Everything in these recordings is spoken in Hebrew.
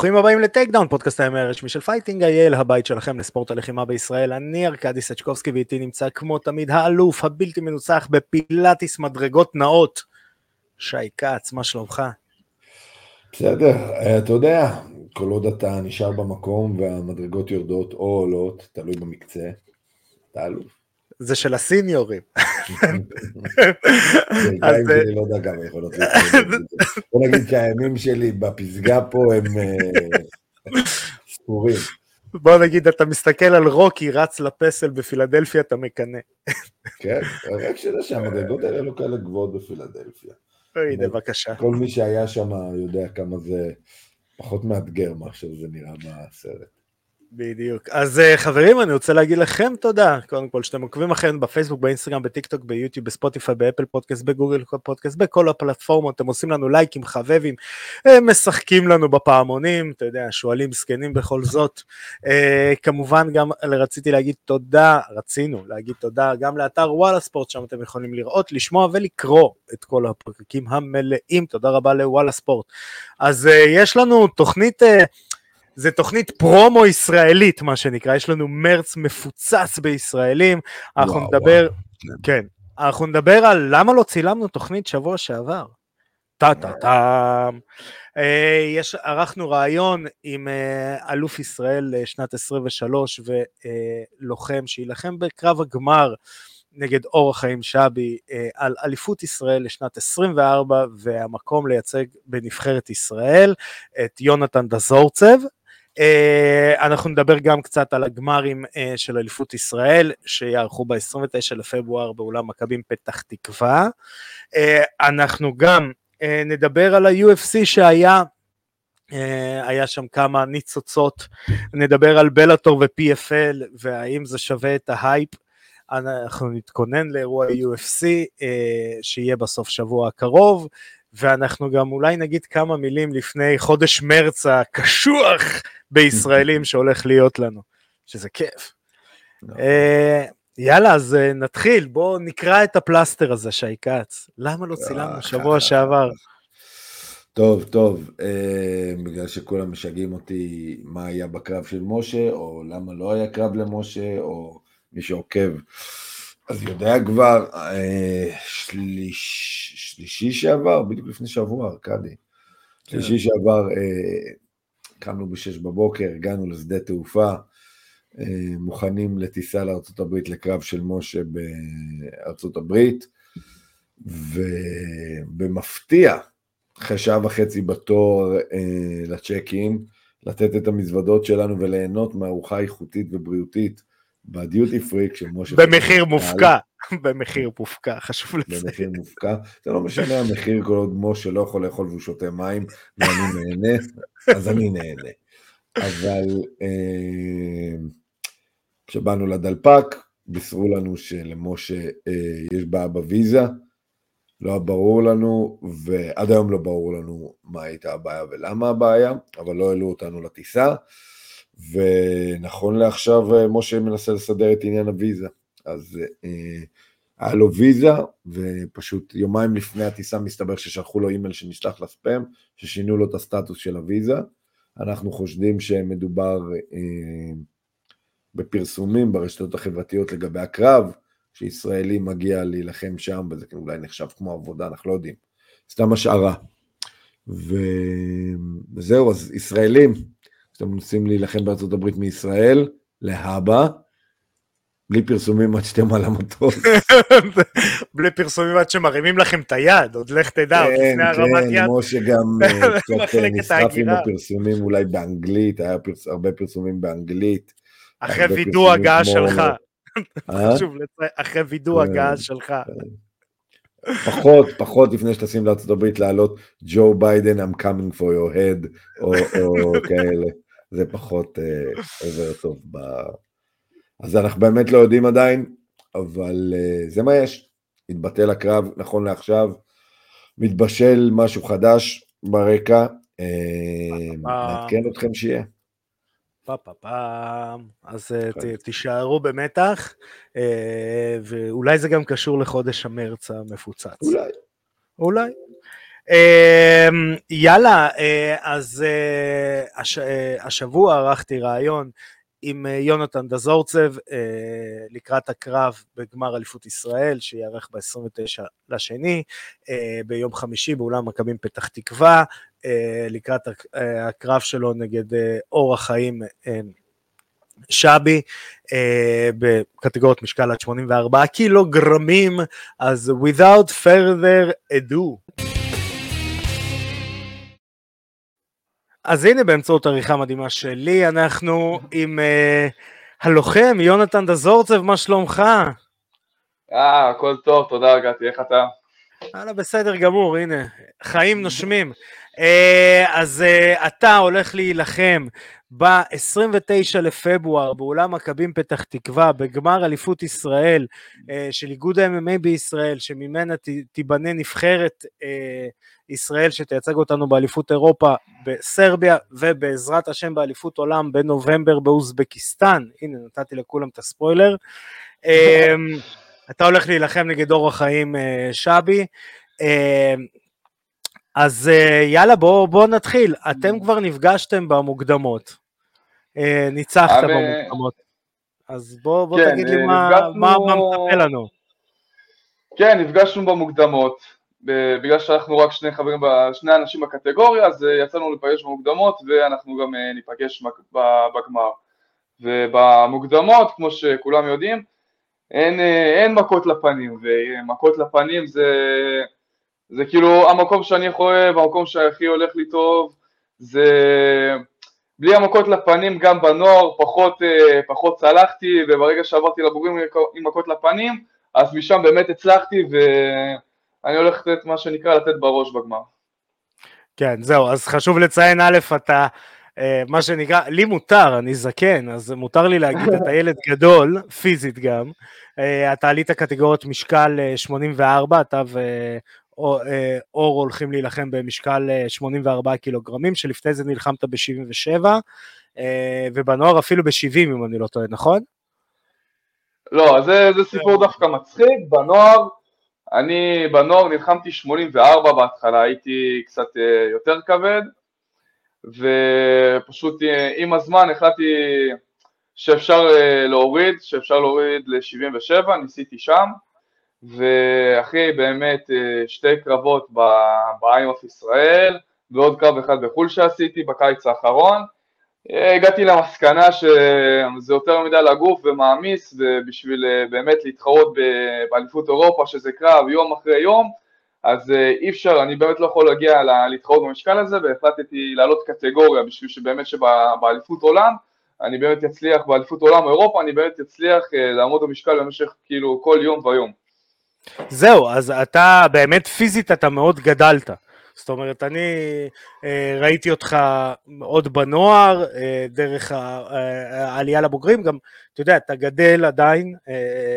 ברוכים הבאים ל Takedown, פודקאסט ה-MMA הרשמי של Fighting IL, הבית שלכם לספורט הלחימה בישראל. אני ארכדי סצ'קובסקי ואיתי נמצא כמו תמיד האלוף הבלתי מנוצח בעליית מדרגות נעות. שי כץ, מה שלומך? בסדר, אתה יודע, כל עוד אתה נשאר במקום והמדרגות יורדות או עולות, תלוי במקצה, אתה אלוף. זה של הסניורים. אז לא יודע כמה יכולות בוא נגיד שהימים שלי בפסגה פה הם אה, ספורים. בוא נגיד, אתה מסתכל על רוקי רץ לפסל בפילדלפיה, אתה מקנא. כן, רק שתדע שהמדרגות האלה לא כאלה גבוהות בפילדלפיה. הנה, בבקשה. כל מי שהיה שם יודע כמה זה פחות מאתגר מה שזה נראה בסרט. בדיוק. אז אה, חברים, אני רוצה להגיד לכם תודה, קודם כל שאתם עוקבים אחרינו בפייסבוק, באינסטגרם, בטיק טוק, ביוטיוב, בספוטיפיי, באפל פודקאסט, בגוגל פודקאסט, בכל הפלטפורמות, אתם עושים לנו לייקים, חברים, משחקים לנו בפעמונים, אתה יודע, שואלים זקנים בכל זאת. אה, כמובן גם רציתי להגיד תודה, רצינו להגיד תודה גם לאתר וואלה ספורט, שם אתם יכולים לראות, לשמוע ולקרוא את כל הפרקים המלאים, תודה רבה לוואלה ספורט. אז אה, יש לנו תוכנית... זה תוכנית פרומו ישראלית, מה שנקרא, יש לנו מרץ מפוצץ בישראלים, אנחנו וואו, נדבר, וואו. כן, אנחנו נדבר על למה לא צילמנו תוכנית שבוע שעבר. טה טה טה. אה, יש, ערכנו ראיון עם אה, אלוף ישראל שנת 23 ולוחם שיילחם בקרב הגמר נגד אור החיים שבי אה, על אליפות ישראל לשנת 24 והמקום לייצג בנבחרת ישראל את יונתן דזורצב אנחנו נדבר גם קצת על הגמרים uh, של אליפות ישראל שיערכו ב-29 לפברואר באולם מכבים פתח תקווה. Uh, אנחנו גם נדבר על ה-UFC שהיה, היה שם כמה ניצוצות, נדבר על בלאטור ו-PFL והאם זה שווה את ההייפ. אנחנו נתכונן לאירוע UFC שיהיה בסוף שבוע הקרוב. ואנחנו גם אולי נגיד כמה מילים לפני חודש מרץ הקשוח בישראלים שהולך להיות לנו, שזה כיף. נכון. אה, יאללה, אז אה, נתחיל, בואו נקרא את הפלסטר הזה, שי כץ. למה לא צילמנו אה, שבוע שעבר? טוב, טוב, בגלל שכולם משגעים אותי מה היה בקרב של משה, או למה לא היה קרב למשה, או מי שעוקב. אז יודע כבר, שליש, שלישי שעבר, בדיוק לפני שבוע, ארכדי. כן. שלישי שעבר קמנו בשש בבוקר, הגענו לשדה תעופה, אה, מוכנים לטיסה לארה"ב לקרב של משה בארה"ב, ובמפתיע, אחרי שעה וחצי בתור אה, לצ'ק אין, לתת את המזוודות שלנו וליהנות מארוחה איכותית ובריאותית בדיוטי פריק של משה. במחיר מופקע, במחיר מופקע, חשוב לציין. במחיר מופקע, זה לא משנה המחיר כל עוד משה לא יכול לאכול והוא שותה מים ואני נהנה, אז אני נהנה. אבל אה, כשבאנו לדלפק, בישרו לנו שלמשה אה, יש בעיה בוויזה, לא ברור לנו, ועד היום לא ברור לנו מה הייתה הבעיה ולמה הבעיה, אבל לא העלו אותנו לטיסה. ונכון לעכשיו אה, משה מנסה לסדר את עניין הוויזה. אז אה, היה לו ויזה, ופשוט יומיים לפני הטיסה מסתבר ששלחו לו אימייל שנשלח לספאם, ששינו לו את הסטטוס של הוויזה. אנחנו חושדים שמדובר אה, בפרסומים ברשתות החברתיות לגבי הקרב, שישראלי מגיע להילחם שם, וזה אולי נחשב כמו עבודה, אנחנו לא יודעים. סתם השערה. וזהו, אז ישראלים, שאתם מנסים להילחם בארצות הברית מישראל, להבא, בלי פרסומים עד שאתם על המטוס. בלי פרסומים עד שמרימים לכם את היד, עוד לך תדע, עוד לפני הרמת יד. כן, כן, משה גם אה, קצת אה, נסחף עם הפרסומים אולי באנגלית, היה הרבה פרסומים באנגלית. אחרי וידוא הגעה שלך. אחרי וידוא הגעה שלך. פחות, פחות לפני שטסים הברית לעלות ג'ו ביידן, I'm coming for your head, או כאלה. זה פחות עובר טוב ב... אז אנחנו באמת לא יודעים עדיין, אבל uh, זה מה יש. התבטל הקרב נכון לעכשיו, מתבשל משהו חדש ברקע, אה, נעדכן אתכם שיהיה. פה פה פה, אז אה, ת, תישארו במתח, ואולי זה גם קשור לחודש המרץ המפוצץ. אולי. אולי. אמ, יאללה, אה, אז אה, אה, השבוע ערכתי ראיון עם יונתן דזורצב לקראת הקרב בגמר אליפות ישראל, שייערך ב-29 לשני, ביום חמישי באולם מכבים פתח תקווה, לקראת הקרב שלו נגד אור החיים שבי בקטגוריות משקל עד 84 קילוגרמים, אז without further ado. אז הנה באמצעות עריכה מדהימה שלי, אנחנו עם uh, הלוחם יונתן דזורצב, מה שלומך? אה, הכל טוב, תודה גתי, איך אתה? יאללה, בסדר גמור, הנה, חיים נושמים. Uh, אז uh, אתה הולך להילחם ב-29 לפברואר באולם מכבים פתח תקווה בגמר אליפות ישראל uh, של איגוד ה-MMA בישראל שממנה תיבנה נבחרת ישראל שתייצג אותנו באליפות אירופה בסרביה ובעזרת השם באליפות עולם בנובמבר באוזבקיסטן, הנה נתתי לכולם את הספוילר. אתה הולך להילחם נגד אור החיים אה, שבי. אז אה, יאללה בואו בוא נתחיל, אתם כבר נפגשתם במוקדמות, אה, ניצחת במוקדמות, אז בוא, בוא כן, תגיד לי מה, מה, מה מצפה לנו. כן, נפגשנו במוקדמות, בגלל שאנחנו רק שני חברים, שני אנשים בקטגוריה, אז אה, יצאנו להיפגש במוקדמות ואנחנו גם אה, ניפגש בגמר. ובמוקדמות, כמו שכולם יודעים, אין, אה, אין מכות לפנים, ומכות לפנים זה, זה כאילו המקום שאני יכול, המקום שהכי הולך לי טוב, זה בלי המכות לפנים גם בנוער פחות, פחות צלחתי, וברגע שעברתי לבוגרים עם מכות לפנים, אז משם באמת הצלחתי, ו... אני הולך לתת מה שנקרא לתת בראש בגמר. כן, זהו, אז חשוב לציין, א', אתה, אה, מה שנקרא, לי מותר, אני זקן, אז מותר לי להגיד, אתה ילד גדול, פיזית גם, אה, אתה עלית קטגוריות משקל 84, אה, אתה ואור הולכים להילחם במשקל 84 קילוגרמים, שלפני זה נלחמת ב-77, ובנוער אפילו ב-70, אם אני לא טועה, נכון? לא, זה, זה סיפור דווקא מצחיק, בנוער אני בנוער נלחמתי 84 בהתחלה, הייתי קצת אה, יותר כבד, ופשוט אה, עם הזמן החלטתי שאפשר אה, להוריד, שאפשר להוריד ל-77, ניסיתי שם, ואחרי באמת שתי קרבות באיימאף ישראל, ועוד קרב אחד בחו"ל שעשיתי בקיץ האחרון, הגעתי למסקנה שזה יותר מדי לגוף ומעמיס ובשביל אה, באמת להתחרות באליפות אירופה שזה קרב יום אחרי יום אז אה, אי אפשר, אני באמת לא יכול להגיע להתחרות במשקל הזה והחלטתי לעלות קטגוריה בשביל שבאמת שבאליפות עולם אני באמת אצליח באליפות עולם אירופה, אני באמת אצליח אה, לעמוד במשקל במשך כאילו כל יום ויום. זהו, אז אתה באמת פיזית אתה מאוד גדלת. זאת אומרת, אני אה, ראיתי אותך עוד בנוער, אה, דרך אה, העלייה לבוגרים, גם, אתה יודע, אתה גדל עדיין,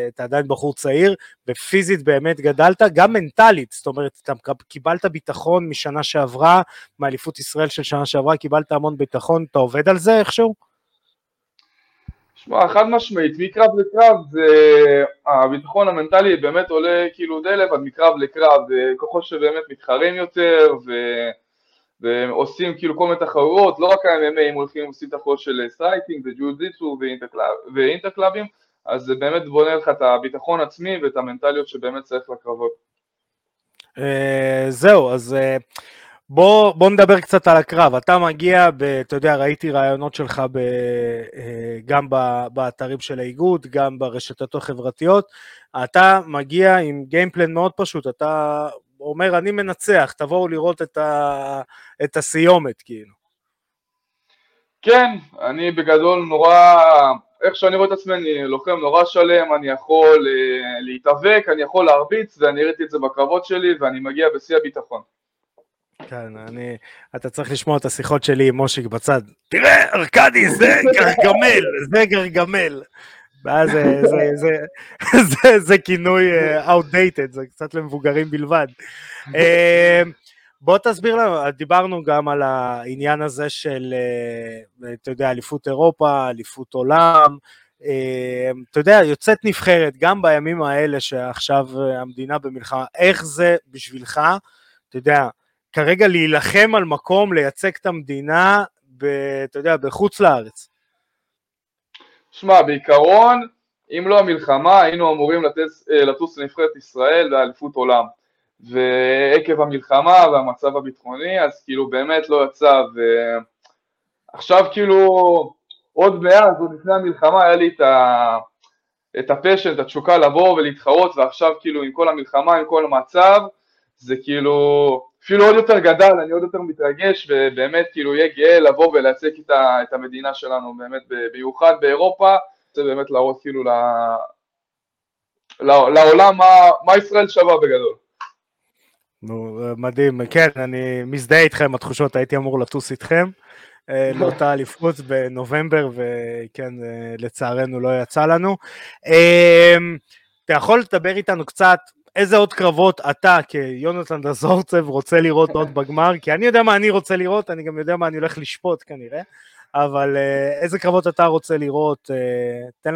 אתה עדיין בחור צעיר, ופיזית באמת גדלת, גם מנטלית, זאת אומרת, אתה קיבלת ביטחון משנה שעברה, מאליפות ישראל של שנה שעברה, קיבלת המון ביטחון, אתה עובד על זה איכשהו? שמע, חד משמעית, מקרב לקרב זה, הביטחון המנטלי באמת עולה כאילו די לבד מקרב לקרב, פחות שבאמת מתחרים יותר ו... ועושים כאילו כל מיני תחרויות, לא רק ה-MMA, אם הולכים עושים תחרויות של striking וג'יו-ג'יטסו ואינטרקלאבים, אז זה באמת בונה לך את הביטחון עצמי ואת המנטליות שבאמת צריך לקרבות. אה, זהו, אז אה, בוא, בוא נדבר קצת על הקרב. אתה מגיע, ב, אתה יודע, ראיתי ראיונות שלך ב, אה, גם באתרים של האיגוד, גם ברשתות החברתיות. אתה מגיע עם גיימפלן מאוד פשוט, אתה אומר, אני מנצח, תבואו לראות את, ה, את הסיומת, כאילו. כן, אני בגדול נורא, איך שאני רואה את עצמי, אני לוחם נורא שלם, אני יכול אה, להתאבק, אני יכול להרביץ, ואני הראיתי את זה בקרבות שלי, ואני מגיע בשיא הביטחון. כן, אני, אתה צריך לשמוע את השיחות שלי עם מושיק בצד. תראה, ארכדי, זה גרגמל, זה גרגמל. ואז זה, זה, זה, זה, זה כינוי uh, outdated, זה קצת למבוגרים בלבד. Uh, בוא תסביר לנו, דיברנו גם על העניין הזה של, אתה יודע, אליפות אירופה, אליפות עולם, אתה יודע, יוצאת נבחרת, גם בימים האלה שעכשיו המדינה במלחמה, איך זה בשבילך, אתה יודע, כרגע להילחם על מקום, לייצג את המדינה, ב, אתה יודע, בחוץ לארץ? שמע, בעיקרון, אם לא המלחמה, היינו אמורים לטוס, אה, לטוס לנבחרת ישראל לאליפות עולם. ועקב המלחמה והמצב הביטחוני, אז כאילו באמת לא יצא, ועכשיו כאילו, עוד מאז, עוד לפני המלחמה, היה לי את, ה... את הפשן, את התשוקה לבוא ולהתחרות, ועכשיו כאילו עם כל המלחמה, עם כל המצב, זה כאילו אפילו עוד יותר גדל, אני עוד יותר מתרגש, ובאמת כאילו יהיה גאה לבוא ולייצג את המדינה שלנו, באמת במיוחד באירופה, זה באמת להראות כאילו לעולם מה, מה ישראל שווה בגדול. נו, מדהים, כן, אני מזדהה איתכם, התחושות, הייתי אמור לטוס איתכם אה, לאותה אליפות בנובמבר, וכן, אה, לצערנו לא יצא לנו. אה, אתה יכול לדבר איתנו קצת, איזה עוד קרבות אתה כיונתן דזורצב רוצה לראות עוד בגמר? כי אני יודע מה אני רוצה לראות, אני גם יודע מה אני הולך לשפוט כנראה, אבל איזה קרבות אתה רוצה לראות? תן,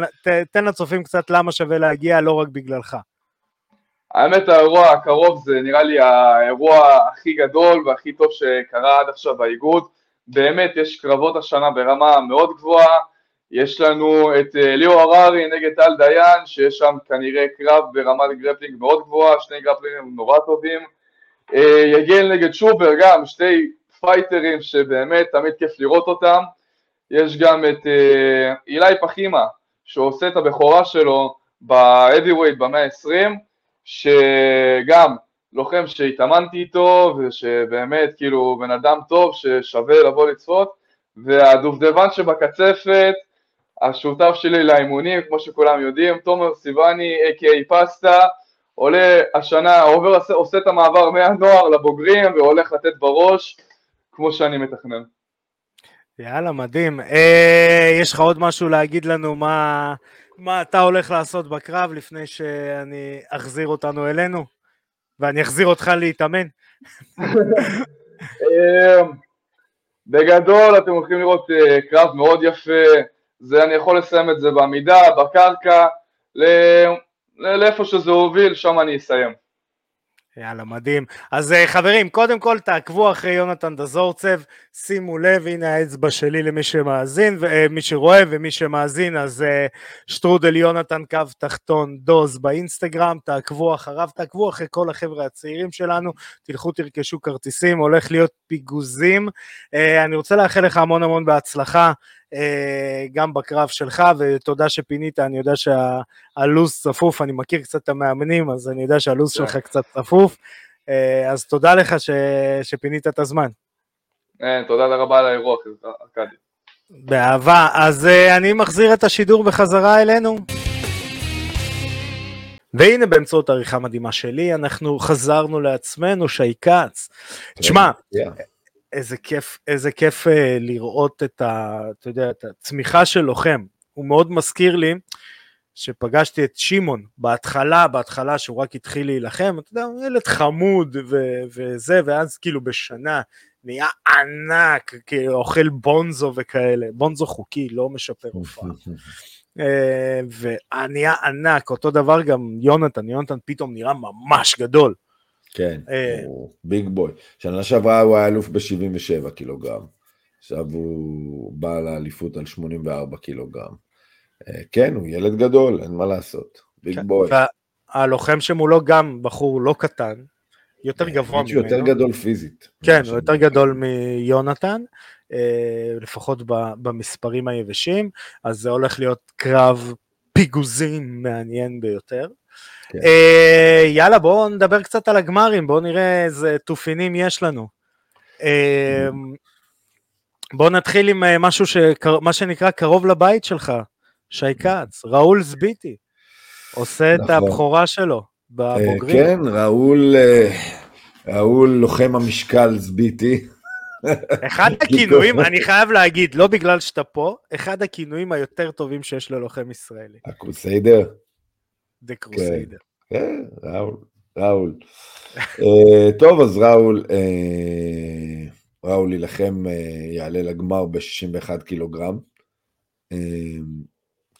תן לצופים קצת למה שווה להגיע, לא רק בגללך. האמת האירוע הקרוב זה נראה לי האירוע הכי גדול והכי טוב שקרה עד עכשיו באיגוד. באמת יש קרבות השנה ברמה מאוד גבוהה, יש לנו את אה, ליאו הררי נגד טל דיין, שיש שם כנראה קרב ברמת grappling מאוד גבוהה, שני גרפלרים נורא טובים. אה, יגל נגד שובר גם, שתי פייטרים שבאמת תמיד כיף לראות אותם. יש גם את אה, אילי פחימה, שעושה את הבכורה שלו ב-heavyweight במאה ה-20, שגם לוחם שהתאמנתי איתו, ושבאמת כאילו בן אדם טוב ששווה לבוא לצפות, והדובדבן שבקצפת, השותף שלי לאימונים, כמו שכולם יודעים, תומר סיבני, a.k.a פסטה, עולה השנה, עובר, עושה, עושה את המעבר מהנוער לבוגרים והולך לתת בראש, כמו שאני מתכנן. יאללה, מדהים. אה, יש לך עוד משהו להגיד לנו מה, מה אתה הולך לעשות בקרב לפני שאני אחזיר אותנו אלינו? ואני אחזיר אותך להתאמן. אמ, בגדול אתם הולכים לראות אה, קרב מאוד יפה, זה אני יכול לסיים את זה בעמידה, בקרקע, לאיפה שזה הוביל, שם אני אסיים. יאללה, מדהים. אז אה, חברים, קודם כל תעקבו אחרי יונתן דזורצב, שימו לב, הנה האצבע שלי למי שמאזין, אה, שרואה ומי שמאזין, אז אה, שטרודל יונתן קו תחתון דוז באינסטגרם, תעקבו אחריו, תעקבו אחרי כל החבר'ה הצעירים שלנו, תלכו תרכשו כרטיסים, הולך להיות פיגוזים. אני רוצה לאחל לך המון המון בהצלחה. אה, גם בקרב שלך, ותודה שפינית, אני יודע שהלו"ז צפוף, אני מכיר קצת את המאמנים, אז אני יודע שהלו"ז שלך כן. קצת צפוף, אה, אז תודה לך ש... שפינית את הזמן. כן, תודה רבה על האירוע, ארכדי. באהבה. אז אני מחזיר את השידור בחזרה אלינו. והנה באמצעות עריכה מדהימה שלי, אנחנו חזרנו לעצמנו, שי כץ. תשמע, yeah. איזה כיף, איזה כיף אה, לראות את, ה, אתה יודע, את הצמיחה של לוחם. הוא מאוד מזכיר לי שפגשתי את שמעון בהתחלה, בהתחלה שהוא רק התחיל להילחם, אתה יודע, ילד חמוד ו- וזה, ואז כאילו בשנה נהיה ענק, כאילו אוכל בונזו וכאלה, בונזו חוקי, לא משפר הופעה. אה, ונהיה ענק, אותו דבר גם יונתן, יונתן פתאום נראה ממש גדול. כן, אה, הוא ביג בוי. שנה שעברה הוא היה אלוף ב-77 קילוגרם. עכשיו הוא בא לאליפות על 84 קילוגרם. אה, כן, הוא ילד גדול, אין מה לעשות. ביג כן, בוי. והלוחם שמולו גם בחור לא קטן, יותר אה, גבוה ממנו. יותר גדול פיזית. כן, הוא יותר גדול מיונתן, לפחות במספרים היבשים, אז זה הולך להיות קרב פיגוזים מעניין ביותר. כן. אה, יאללה, בואו נדבר קצת על הגמרים, בואו נראה איזה תופינים יש לנו. אה, בואו נתחיל עם אה, משהו, שקר, מה שנקרא קרוב לבית שלך, שי כץ, ראול זביטי, עושה נכון. את הבכורה שלו בבוגרים. כן, ראול, ראול לוחם המשקל זביטי. אחד הכינויים, אני חייב להגיד, לא בגלל שאתה פה, אחד הכינויים היותר טובים שיש ללוחם ישראלי. הקרוסיידר? דה קרוסיידר. כן, ראול, ראול. uh, טוב, אז ראול, uh, ראול יילחם, uh, יעלה לגמר ב-61 קילוגרם.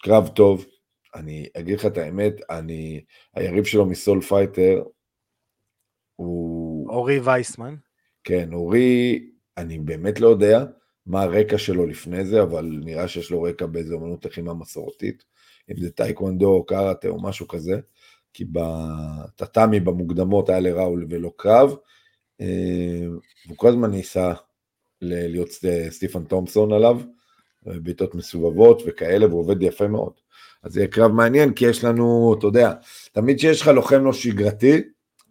קרב טוב, אני אגיד לך את האמת, אני, היריב שלו מסול פייטר, הוא... אורי וייסמן. כן, אורי, אני באמת לא יודע מה הרקע שלו לפני זה, אבל נראה שיש לו רקע באיזה אומנות לחימה מסורתית, אם זה טייקוונדו או קראטה או משהו כזה, כי בטאטאמי במוקדמות היה לראול ולא קרב, אה, והוא כל הזמן ניסה להיות סטיפן תומפסון עליו, בעיטות מסובבות וכאלה, והוא עובד יפה מאוד. אז זה יהיה קרב מעניין, כי יש לנו, אתה יודע, תמיד כשיש לך לוחם לא שגרתי,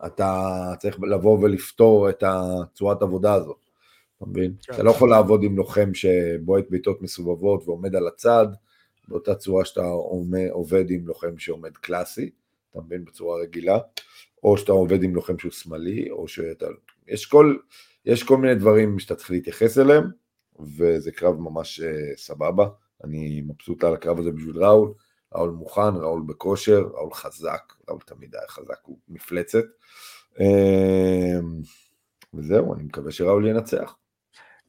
אתה צריך לבוא ולפתור את הצורת עבודה הזאת, אתה מבין? כן. אתה לא יכול לעבוד עם לוחם שבועט בעיטות מסובבות ועומד על הצד, באותה צורה שאתה עובד עם לוחם שעומד קלאסי, אתה מבין? בצורה רגילה, או שאתה עובד עם לוחם שהוא שמאלי, או שאתה... יש כל, יש כל מיני דברים שאתה צריך להתייחס אליהם, וזה קרב ממש uh, סבבה, אני מבסוט על הקרב הזה בשביל ראול, ראול מוכן, ראול בכושר, ראול חזק, ראול תמיד היה חזק, הוא מפלצת. Uh, וזהו, אני מקווה שראול ינצח.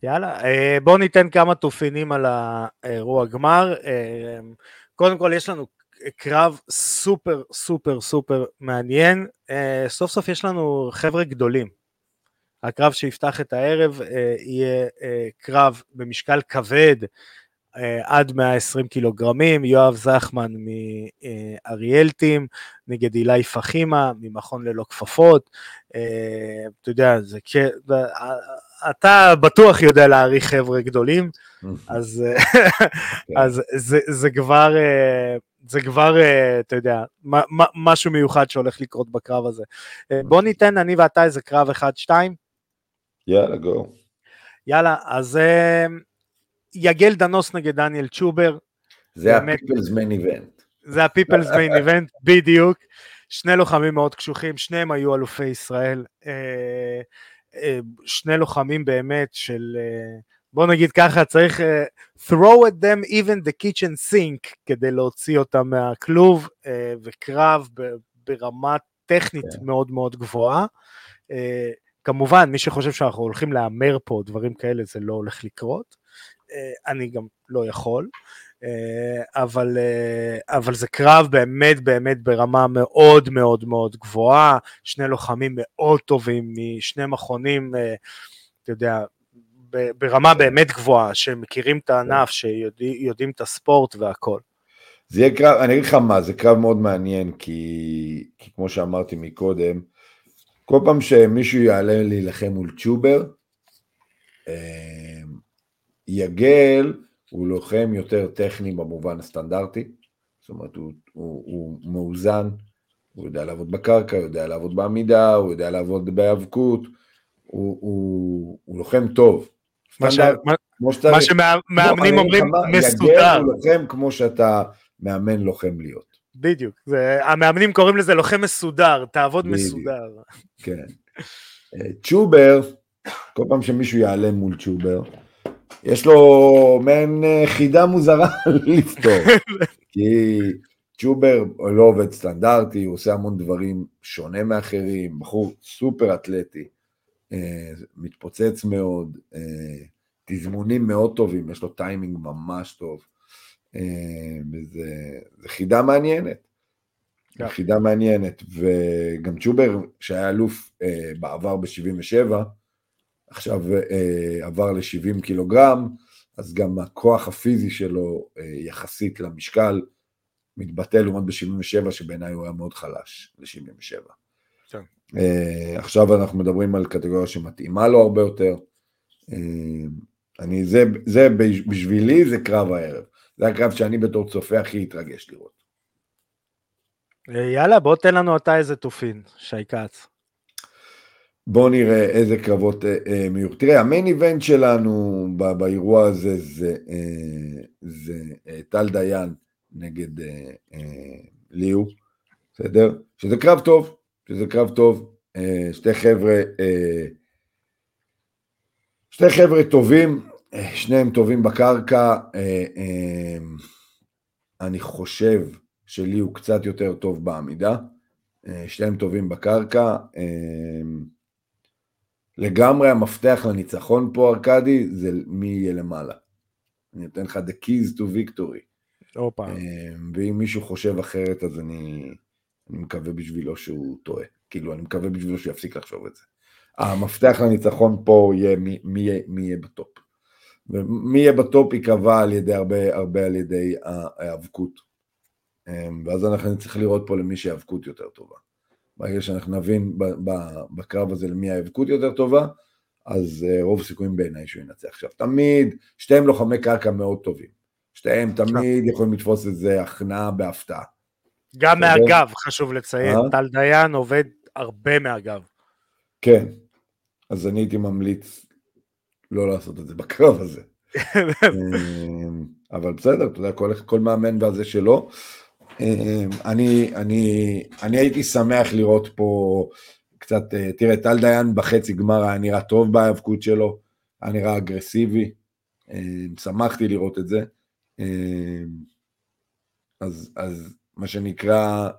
יאללה, אה, בואו ניתן כמה תופינים על האירוע גמר. קודם כל, יש לנו קרב סופר סופר סופר מעניין. סוף סוף יש לנו חבר'ה גדולים. הקרב שיפתח את הערב אה, יהיה אה, קרב במשקל כבד אה, עד 120 קילוגרמים, יואב זחמן מאריאלטים נגד אילי פחימה ממכון ללא כפפות, אתה יודע, זה כ... אתה בטוח יודע להעריך חבר'ה גדולים, אז, כן. אז זה, זה כבר, זה כבר, אתה יודע, משהו מיוחד שהולך לקרות בקרב הזה. בוא ניתן אני ואתה איזה קרב אחד-שתיים. יאללה, גו. יאללה, אז אה, יגל דנוס נגד דניאל צ'ובר. זה ה-People's main event. זה ה-People's main event, בדיוק. שני לוחמים מאוד קשוחים, שניהם היו אלופי ישראל. אה, אה, שני לוחמים באמת של, בוא נגיד ככה, צריך throw at them even the kitchen sink כדי להוציא אותם מהכלוב, וקרב ברמה טכנית yeah. כן. מאוד מאוד גבוהה. כמובן, מי שחושב שאנחנו הולכים להמר פה דברים כאלה, זה לא הולך לקרות. אה, אני גם לא יכול. אה, אבל, אה, אבל זה קרב באמת באמת ברמה מאוד מאוד מאוד גבוהה, שני לוחמים מאוד טובים משני מכונים, אתה יודע, ברמה באמת גבוהה, שמכירים את הענף, שיודעים את הספורט והכל. זה יהיה קרב, אני אגיד לך מה, זה קרב מאוד מעניין, כי, כי כמו שאמרתי מקודם, כל פעם שמישהו יעלה להילחם מול צ'ובר, יגל הוא לוחם יותר טכני במובן הסטנדרטי, זאת אומרת הוא, הוא, הוא מאוזן, הוא יודע לעבוד בקרקע, הוא יודע לעבוד בעמידה, הוא יודע לעבוד בהיאבקות, הוא, הוא, הוא לוחם טוב. מה, ש... מה, מה שמאמנים לא, אומרים מסודר. יגל הוא לוחם כמו שאתה מאמן לוחם להיות. בדיוק, זה, המאמנים קוראים לזה לוחם מסודר, תעבוד בדיוק, מסודר. כן. אה, צ'ובר, כל פעם שמישהו יעלה מול צ'ובר, יש לו מעין אה, חידה מוזרה לפתור. כי צ'ובר לא עובד סטנדרטי, הוא עושה המון דברים שונה מאחרים, בחור סופר אתלטי, אה, מתפוצץ מאוד, תזמונים מאוד טובים, יש לו טיימינג ממש טוב. וזה חידה מעניינת. כן. חידה מעניינת, וגם צ'ובר, שהיה אלוף אה, בעבר ב-77, עכשיו אה, עבר ל-70 קילוגרם, אז גם הכוח הפיזי שלו אה, יחסית למשקל מתבטא לעומת ב-77, שבעיניי הוא היה מאוד חלש ל-77. כן. אה, עכשיו אנחנו מדברים על קטגוריה שמתאימה לו הרבה יותר. אה, אני, זה, זה בשבילי זה קרב הערב. זה הקרב שאני בתור צופה הכי התרגש לראות. יאללה, בוא תן לנו אתה איזה תופין, שי כץ. בוא נראה איזה קרבות אה, אה, מיוחד. תראה, המיין איבנט שלנו באירוע הזה זה, אה, זה אה, טל דיין נגד אה, אה, ליהו, בסדר? שזה קרב טוב, שזה קרב טוב. אה, שתי חבר'ה, אה, שתי חבר'ה טובים, שניהם טובים בקרקע, אה, אה, אני חושב שלי הוא קצת יותר טוב בעמידה, אה, שניהם טובים בקרקע. לגמרי המפתח לניצחון פה, ארכדי, זה מי יהיה למעלה. אני אתן לך the keys to victory. אופה. ואם מישהו חושב אחרת, אז אני, אני מקווה בשבילו שהוא טועה. כאילו, אני מקווה בשבילו שהוא יפסיק לחשוב את זה. המפתח לניצחון פה יהיה מי, מי, מי יהיה בטופ. ומי יהיה בטופ ייקבע על ידי הרבה, הרבה על ידי ההיאבקות. אמ, ואז אנחנו נצטרך לראות פה למי שהיאבקות יותר טובה. ברגע שאנחנו נבין בקרב הזה למי ההיאבקות יותר טובה, אז אה, רוב הסיכויים בעיניי שהוא ינצח. עכשיו, תמיד, שתיהם לוחמי קרקע מאוד טובים. שתיהם תמיד יכולים לתפוס איזה הכנעה בהפתעה. גם מהגב, חשוב לציין, אה? טל דיין עובד הרבה מהגב. כן, אז אני הייתי ממליץ לא לעשות את זה בקרב הזה. אמ, אבל בסדר, אתה יודע, כל, כל מאמן והזה שלו. אמ, אני, אני, אני הייתי שמח לראות פה קצת, אה, תראה, טל דיין בחצי גמר היה נראה טוב בהיאבקות שלו, היה נראה אגרסיבי, אמ, שמחתי לראות את זה. אז, אז מה שנקרא,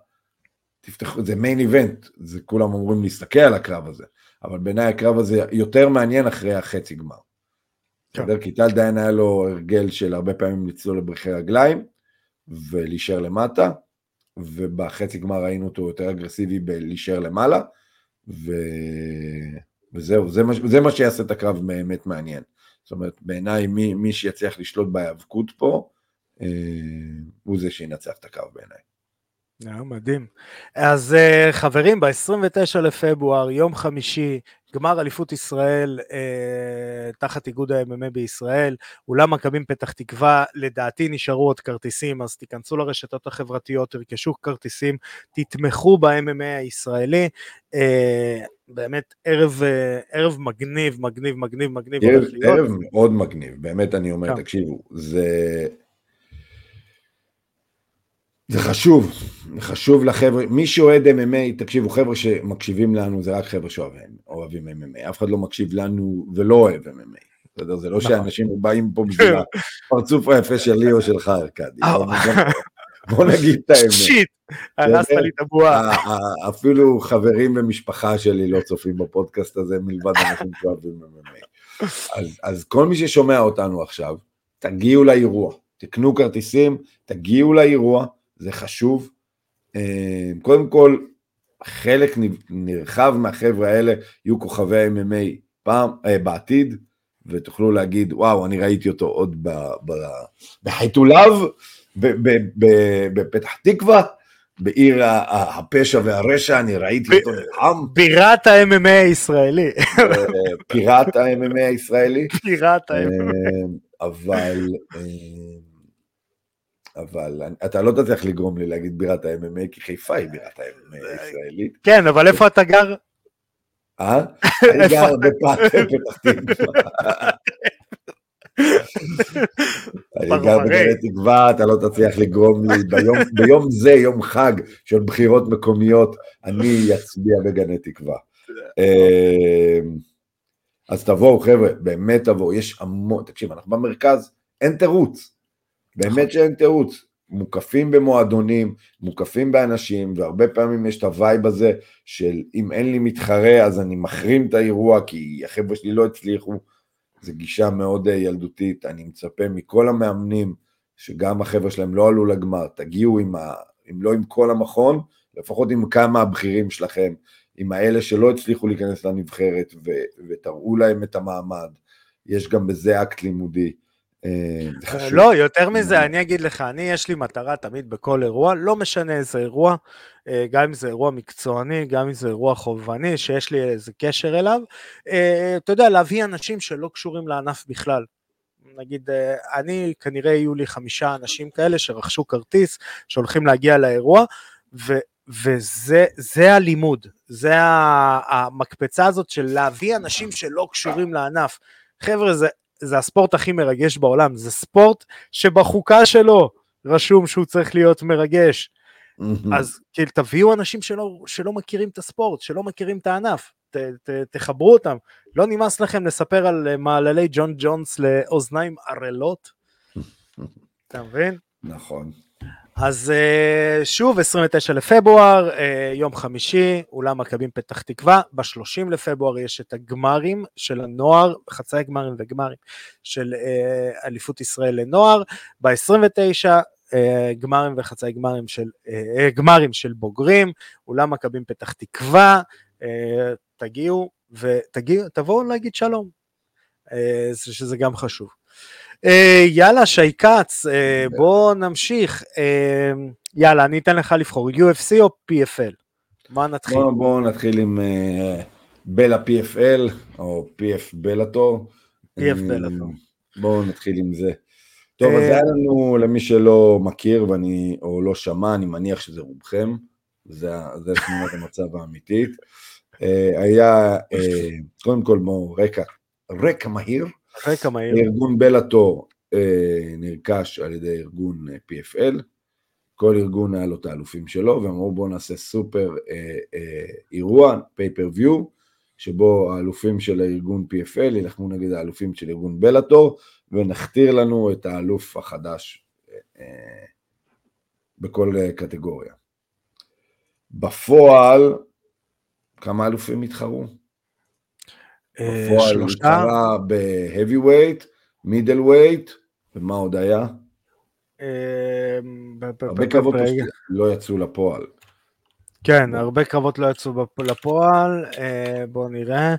תפתחו, זה מיין איבנט, זה כולם אמורים להסתכל על הקרב הזה, אבל בעיניי הקרב הזה יותר מעניין אחרי החצי גמר. כן. כי טל דיין היה לו הרגל של הרבה פעמים לצלול לברכי רגליים ולהישאר למטה, ובחצי גמר ראינו אותו יותר אגרסיבי בלהישאר למעלה, ו... וזהו, זה מה, זה מה שיעשה את הקרב באמת מעניין. זאת אומרת, בעיניי מי, מי שיצליח לשלוט בהיאבקות פה, אה, הוא זה שינצח את הקרב בעיניי. היה מדהים. אז uh, חברים, ב-29 לפברואר, יום חמישי, גמר אליפות ישראל uh, תחת איגוד ה-MMA בישראל, אולם מכבים פתח תקווה, לדעתי נשארו עוד כרטיסים, אז תיכנסו לרשתות החברתיות, תרכשו כרטיסים, תתמכו ב-MMA הישראלי. Uh, באמת ערב, uh, ערב מגניב, מגניב, מגניב, מגניב. ערב, ערב מאוד מגניב, באמת אני אומר, כן. תקשיבו, זה... זה חשוב, זה חשוב לחבר'ה, מי שאוהד MMA, תקשיבו, חבר'ה שמקשיבים לנו זה רק חבר'ה שאוהבים MMA, אף אחד לא מקשיב לנו ולא אוהב MMA, בסדר? זה לא נכון. שאנשים באים פה בשביל הפרצוף היפה שלי או שלך, ארכדי. אה. בוא נגיד את האמת. שיט, הרסת לי את הבועה. אפילו חברים ומשפחה שלי לא צופים בפודקאסט הזה, מלבד אנשים שאוהבים MMA. אז כל מי ששומע אותנו עכשיו, תגיעו לאירוע, תקנו כרטיסים, תגיעו לאירוע, זה חשוב. אה, קודם כל, חלק נרחב מהחבר'ה האלה יהיו כוכבי MMA פעם, אה, בעתיד, ותוכלו להגיד, וואו, אני ראיתי אותו עוד בחיתוליו, בפתח תקווה, בעיר הפשע והרשע, אני ראיתי אותו נלחם. בירת ה-MMA הישראלי. אה, פיראט ה-MMA הישראלי. פיראט ה-MMA. אבל... אבל אתה לא תצליח לגרום לי להגיד בירת ה-MMA, כי חיפה היא בירת ה-MMA הישראלית. כן, אבל איפה אתה גר? אה? אני גר בפתח תקווה. אני גר בגני תקווה, אתה לא תצליח לגרום לי, ביום זה, יום חג של בחירות מקומיות, אני אצביע בגני תקווה. אמ, אז תבואו חבר'ה, באמת תבואו, יש המון, תקשיב, אנחנו במרכז, אין תירוץ. באמת נכון. שאין תירוץ. מוקפים במועדונים, מוקפים באנשים, והרבה פעמים יש את ה vibe הזה של אם אין לי מתחרה אז אני מחרים את האירוע כי החבר'ה שלי לא הצליחו. זו גישה מאוד אה, ילדותית, אני מצפה מכל המאמנים שגם החבר'ה שלהם לא עלו לגמר, תגיעו עם ה... אם לא עם כל המכון, לפחות עם כמה הבכירים שלכם, עם האלה שלא הצליחו להיכנס לנבחרת ו... ותראו להם את המעמד. יש גם בזה אקט לימודי. אה, לא, יותר מזה, אני אגיד לך, אני יש לי מטרה תמיד בכל אירוע, לא משנה איזה אירוע, אה, גם אם זה אירוע מקצועני, גם אם זה אירוע חובבני, שיש לי איזה קשר אליו, אה, אתה יודע, להביא אנשים שלא קשורים לענף בכלל. נגיד, אני, כנראה יהיו לי חמישה אנשים כאלה שרכשו כרטיס, שהולכים להגיע לאירוע, ו... וזה הלימוד, זה המקפצה הזאת של להביא אנשים שלא קשורים לענף. חבר'ה, זה זה הספורט הכי מרגש בעולם, זה ספורט שבחוקה שלו רשום שהוא צריך להיות מרגש. אז כאילו תביאו אנשים שלא, שלא מכירים את הספורט, שלא מכירים את הענף, ת, ת, תחברו אותם. לא נמאס לכם לספר על אה, מעללי ג'ון ג'ונס לאוזניים ערלות? אתה מבין? נכון. אז אה, שוב, 29 לפברואר, אה, יום חמישי, אולם מכבים פתח תקווה, ב-30 לפברואר יש את הגמרים של הנוער, חצי הגמרים וגמרים של אה, אליפות ישראל לנוער, ב-29 גמרים וחצי גמרים של, גמרים של בוגרים, אולם מכבים פתח תקווה, תגיעו ותבואו להגיד שלום, שזה גם חשוב. אה, יאללה, שי כץ, אה, בוא נמשיך. אה, יאללה, אני אתן לך לבחור, UFC או PFL? מה נתחיל? בואו בוא נתחיל עם בלה PFL, או PF בלאטור. PF בלאטור. בואו נתחיל עם זה. טוב, אז היה לנו, למי שלא מכיר ואני, או לא שמע, אני מניח שזה רובכם, זה, זה תמונת המצב האמיתית. היה, קודם כל, בואו, רקע, רקע מהיר. רקע מהיר. ארגון בלאטור uh, נרכש על ידי ארגון PFL, כל ארגון היה לו את האלופים שלו, והם אמרו בואו נעשה סופר אה, אה, אירוע, פייפריוויו, שבו האלופים של הארגון PFL יילחמו נגד האלופים של ארגון בלאטור, ונכתיר לנו את האלוף החדש אה, אה, בכל אה, קטגוריה. בפועל, כמה אלופים התחרו? אה, בפועל הוא שלושה, התחרה ב-heavyweight, middleweight, ומה עוד היה? אה, הרבה קרבות. פשוט לא יצאו לפועל. כן, הרבה קרבות לא יצאו לפועל, אה, בואו נראה.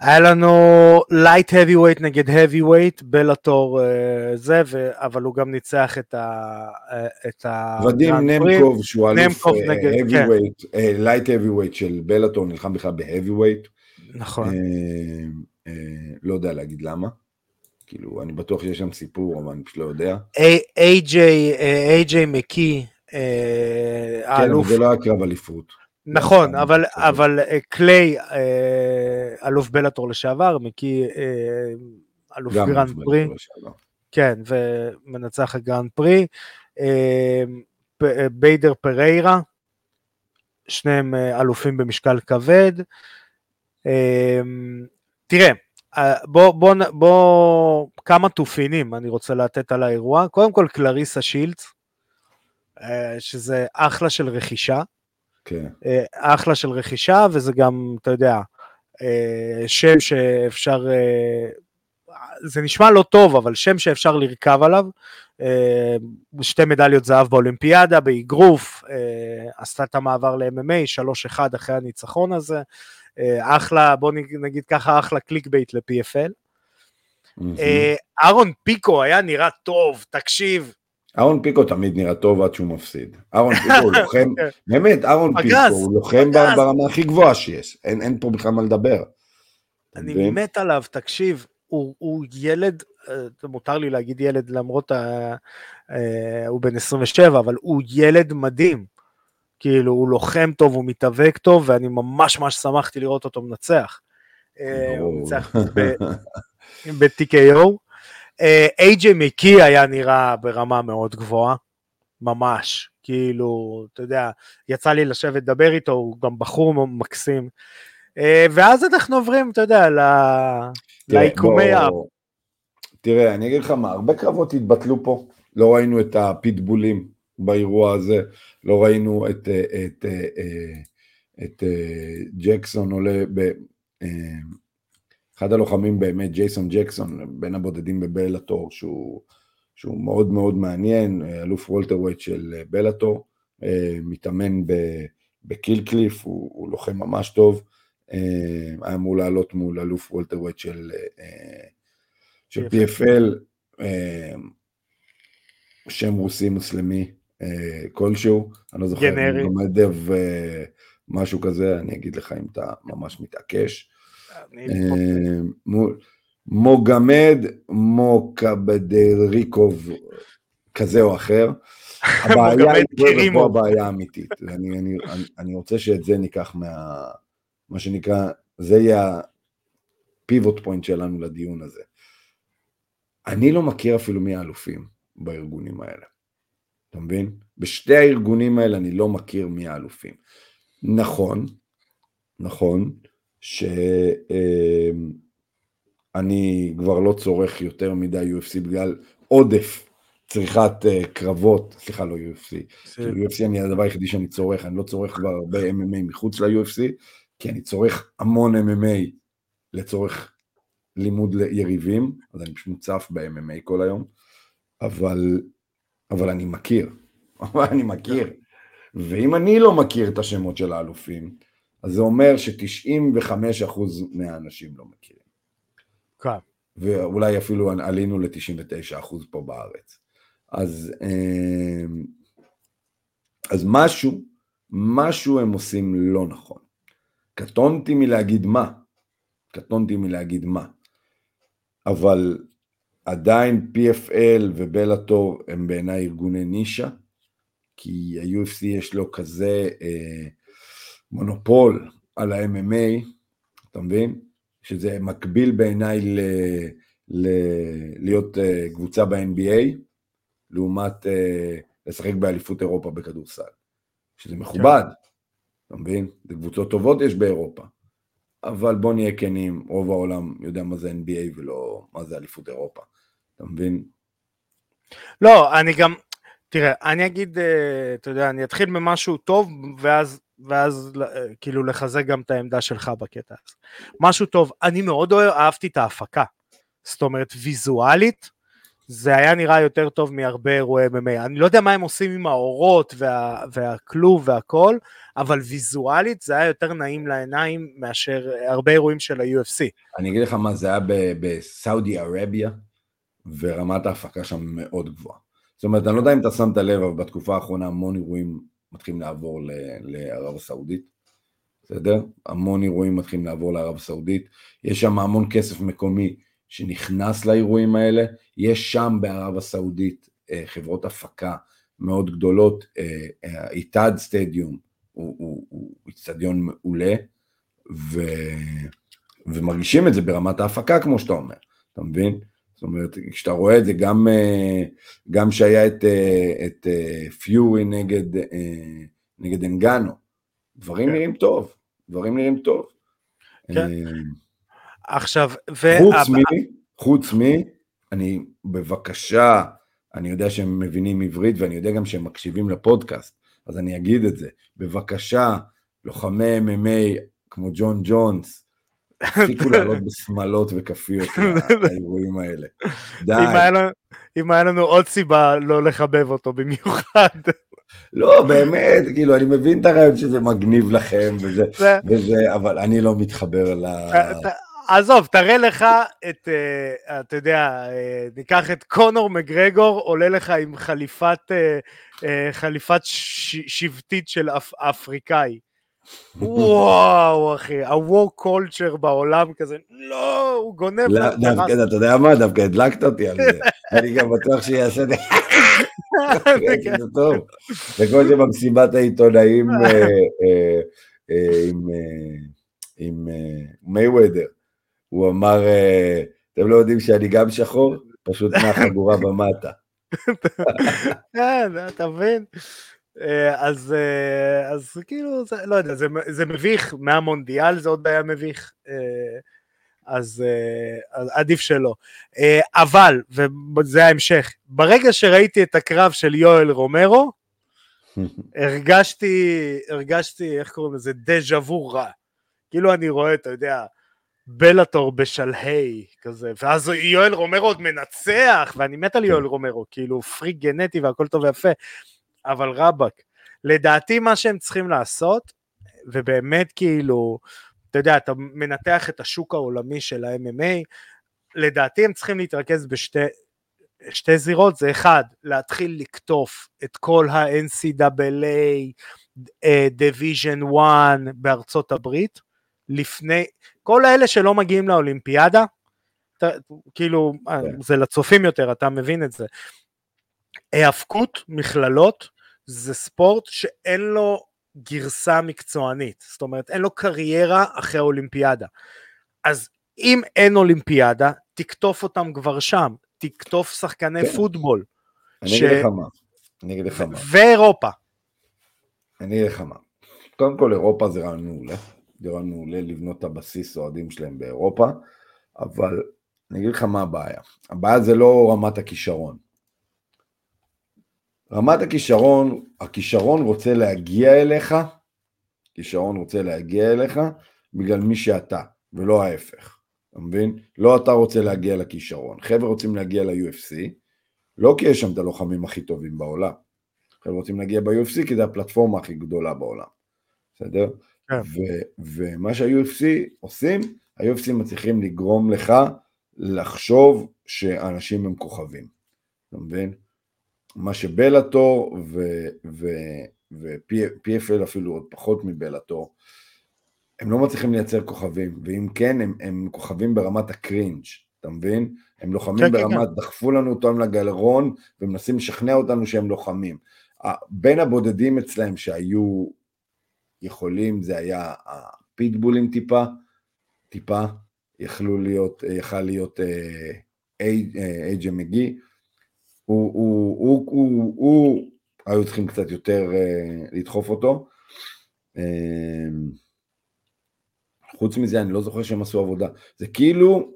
היה לנו light heavyweight נגד heavyweight, Bellator זה, ו- אבל הוא גם ניצח את ה... את ה... ודים. נמקוב, שהוא אלוף כן. heavyweight, light heavyweight של Bellator, נלחם בכלל ב-heavyweight. נכון. אה, אה, לא יודע להגיד למה. כאילו, אני בטוח שיש שם סיפור, אבל אני פשוט לא יודע. איי-ג'יי, איי-ג'יי מקי, אה, כן, אבל האלוף, זה לא היה קרב אליפות. נכון, אבל. אבל אה, קליי, אה, אלוף Bellator לשעבר, מקי, אה, אלוף גם גרנד פרי. כן, ומנצח הגרנד פרי, אה, אה, ביידר פריירה, שניהם אה, אלופים במשקל כבד. אה, תראה, אה, בוא, בוא, בוא, כמה תופינים אני רוצה לתת על האירוע. קודם כל קלריסה שילץ, אה, שזה אחלה של רכישה. כן. אה, אחלה של רכישה, וזה גם, אתה יודע, שם שאפשר, זה נשמע לא טוב, אבל שם שאפשר לרכב עליו. שתי מדליות זהב באולימפיאדה, באגרוף, עשתה את המעבר ל-MMA, 3-1 אחרי הניצחון הזה. אה, אחלה, בוא נג- נגיד ככה, אחלה clickbait ל-PFL. אה, אהרון פיקו היה נראה טוב, תקשיב, אהרון פיקו תמיד נראה טוב עד שהוא מפסיד. אהרון פיקו הוא לוחם. באמת, אהרון פיקו הוא לוחם. ברמה הכי גבוהה שיש. אין פה בכלל מה לדבר. אני? מת עליו, תקשיב, הוא, ילד, אה, מותר לי להגיד ילד למרות הוא בן 27, אבל הוא ילד מדהים. כאילו, הוא לוחם טוב, הוא מתאבק טוב, ואני ממש ממש שמחתי לראות אותו מנצח. אה, הוא. ניצח ב-TKO. איי-ג'יי מקי היה נראה ברמה מאוד גבוהה, ממש. כאילו, אתה יודע, יצא לי לשבת לדבר איתו, הוא גם בחור מקסים. אה, ואז אנחנו עוברים, אתה יודע, לעיקומי ה... תראה, אני אגיד לך מה, הרבה קרבות התבטלו פה. לא ראינו את הפיטבולים באירוע הזה, לא ראינו את, אה, את, אה, אה, את אה, ג'קסון עולה ב... אחד הלוחמים באמת, ג'ייסון ג'קסון, בין הבודדים בבלאטור, שהוא, שהוא מאוד מאוד מעניין, אלוף welterweight של Bellator, מתאמן ב Kill Cliff, הוא, הוא לוחם ממש טוב, היה אמור לעלות מול אלוף welterweight של, של PFL, שם רוסי מוסלמי כלשהו, אני לא זוכר, גנרי. גמדב אה, משהו כזה, אני אגיד לך אם אתה ממש מתעקש. אה, מוגמד מוקבדריקוב כזה או אחר. הבעיה היא פה. הבעיה האמיתית. אני, אני, אני רוצה שאת זה ניקח מה... מה שנקרא, זה יהיה הפיבוט פוינט שלנו לדיון הזה. אני לא מכיר אפילו מי האלופים בארגונים האלה. אתה מבין? בשתי הארגונים האלה אני לא מכיר מי האלופים. נכון, נכון, שאני כבר לא צורך יותר מדי UFC בגלל עודף צריכת uh, קרבות, סליחה לא UFC, כאילו UFC אני הדבר היחידי שאני צורך, אני לא צורך כבר הרבה MMA מחוץ ל-UFC, כי אני צורך המון MMA לצורך לימוד ליריבים, אז אני פשוט מוצף ב-MMA כל היום, אבל, אבל אני מכיר, אבל אני מכיר, ואם אני לא מכיר את השמות של האלופים, אז זה אומר ש-95% מהאנשים לא מכירים. כן. ואולי אפילו עלינו ל-99% פה בארץ. אז, אה, אז משהו, משהו הם עושים לא נכון. קטונתי מלהגיד מה, קטונתי מלהגיד מה, אבל עדיין PFL ובלאטור הם בעיניי ארגוני נישה, כי ה-UFC יש לו כזה אה, מונופול על ה-MMA, אתה מבין? שזה מקביל בעיניי ל, ל, להיות אה, קבוצה ב-NBA, לעומת אה, לשחק באליפות אירופה בכדורסל, שזה מכובד, כן. אתה מבין? זה קבוצות טובות יש באירופה. אבל בוא נהיה כנים, רוב העולם יודע מה זה NBA ולא מה זה אליפות אירופה, אתה מבין? לא, אני גם, תראה, אני אגיד, אה, אתה יודע, אני אתחיל ממשהו טוב, ואז, ואז אה, כאילו לחזק גם את העמדה שלך בקטע הזה. משהו טוב, אני מאוד אוהב, אהבתי את ההפקה. זאת אומרת, ויזואלית, זה היה נראה יותר טוב מהרבה אירועי MMA. אני לא יודע מה הם עושים עם האורות וה, והכלוב והכל, אבל ויזואלית זה היה יותר נעים לעיניים מאשר הרבה אירועים של ה-UFC. אני אגיד לך מה, זה היה בסאודי ערביה, ורמת ההפקה שם מאוד גבוהה. זאת אומרת, אני לא יודע אם אתה שמת לב, אבל בתקופה האחרונה המון אירועים מתחילים לעבור לערב הסעודית, בסדר? המון אירועים מתחילים לעבור לערב הסעודית. יש שם המון כסף מקומי שנכנס לאירועים האלה. יש שם בערב הסעודית אה, חברות הפקה מאוד גדולות, איתד סטדיום הוא איצטדיון מעולה, ו... ומרגישים את זה ברמת ההפקה, כמו שאתה אומר, אתה מבין? זאת אומרת, כשאתה רואה את זה, גם, אה, גם שהיה את, אה, את פיורי נגד, נגד אנגנו, דברים כן. נראים טוב, דברים נראים טוב. כן. עכשיו, ו... חוץ מ... חוץ מ... אני, בבקשה, אני יודע שהם מבינים עברית ואני יודע גם שהם מקשיבים לפודקאסט, אז אני אגיד את זה. בבקשה, לוחמי MMA כמו ג'ון ג'ונס, תפסיקו לעלות בשמלות וכפיות לאירועים האלה. די. אם היה לנו עוד סיבה לא לחבב אותו במיוחד. לא, באמת, כאילו, אני מבין את הרעיון שזה מגניב לכם וזה, וזה, אבל אני לא מתחבר ל... עזוב, תראה לך את, uh, אתה יודע, uh, ניקח את קונור מגרגור, עולה לך עם חליפת, uh, חליפת ש- שבטית של אפ- אפריקאי. וואו, אחי, ה-war culture בעולם כזה, לא, הוא גונב. לא, דווקא, אתה יודע מה? דווקא הדלקת אותי על זה. אני גם בטוח שיעשה את זה. זה טוב. זה כמו שבמסיבת העיתונאים עם מייוודר. הוא אמר, אה, אתם לא יודעים שאני גם שחור? פשוט מהחגורה במטה. כן, אתה מבין? אה, אז, אה, אז כאילו, זה, לא יודע, זה, זה מביך, מהמונדיאל זה עוד היה מביך, אז, אז עדיף שלא. אבל, וזה ההמשך, ברגע שראיתי את הקרב של יואל רומרו, הרגשתי, הרגשתי, איך קוראים לזה, דז'ה וו רע. כאילו אני רואה, אתה יודע, בלאטור בשלהי כזה, ואז יואל רומרו עוד מנצח, ואני מת על כן. יואל רומרו, כאילו פריק גנטי והכל טוב ויפה, אבל רבאק, לדעתי מה שהם צריכים לעשות, ובאמת כאילו, אתה יודע, אתה מנתח את השוק העולמי של ה-MMA, לדעתי הם צריכים להתרכז בשתי שתי זירות, זה אחד, להתחיל לקטוף את כל ה-NCAA, Division 1 בארצות הברית, לפני, כל האלה שלא מגיעים לאולימפיאדה, אתה, כאילו, אה, כן. זה לצופים יותר, אתה מבין את זה. היאבקות, מכללות, זה ספורט שאין לו גרסה מקצוענית, זאת אומרת, אין לו קריירה אחרי אולימפיאדה. אז אם אין אולימפיאדה, תקטוף אותם כבר שם, תקטוף שחקני כן. פוטבול. אני ש... אגיד לך מה, אני אגיד לך מה. ואירופה. אני אגיד לך מה. קודם כל אירופה זה רעיון מעולה. רעיון מעולה לבנות את הבסיס אוהדים שלהם באירופה, אבל אני אגיד לך מה הבעיה. הבעיה זה לא רמת הכישרון. רמת הכישרון, הכישרון רוצה להגיע אליך, כישרון רוצה להגיע אליך בגלל מי שאתה, ולא ההפך. אתה מבין? לא אתה רוצה להגיע לכישרון. חבר'ה רוצים להגיע ל-UFC, לא כי יש שם את הלוחמים הכי טובים בעולם. חבר'ה רוצים להגיע ב-UFC כי זה הפלטפורמה הכי גדולה בעולם. בסדר? כן. ו- ומה שה-UFC עושים, ה-UFC מצליחים לגרום לך לחשוב שאנשים הם כוכבים, אתה מבין? מה שבלאטור ו-PFL אפילו עוד פחות מבלאטור, הם לא מצליחים לייצר כוכבים, ואם כן, הם, הם כוכבים ברמת הקרינג', אתה מבין? הם לוחמים כן, כן, ברמת, דחפו לנו אותם לגלרון, ומנסים לשכנע אותנו שהם לוחמים. בין הבודדים אצלהם שהיו יכולים, זה היה הפיטבולים טיפה, טיפה, יכלו להיות, יכל להיות אה, אי- אה, אייג'ה מגי, הוא, הוא, הוא, הוא, הוא, היו צריכים קצת יותר אה, לדחוף אותו. אה, חוץ מזה, אני לא זוכר שהם עשו עבודה. זה כאילו...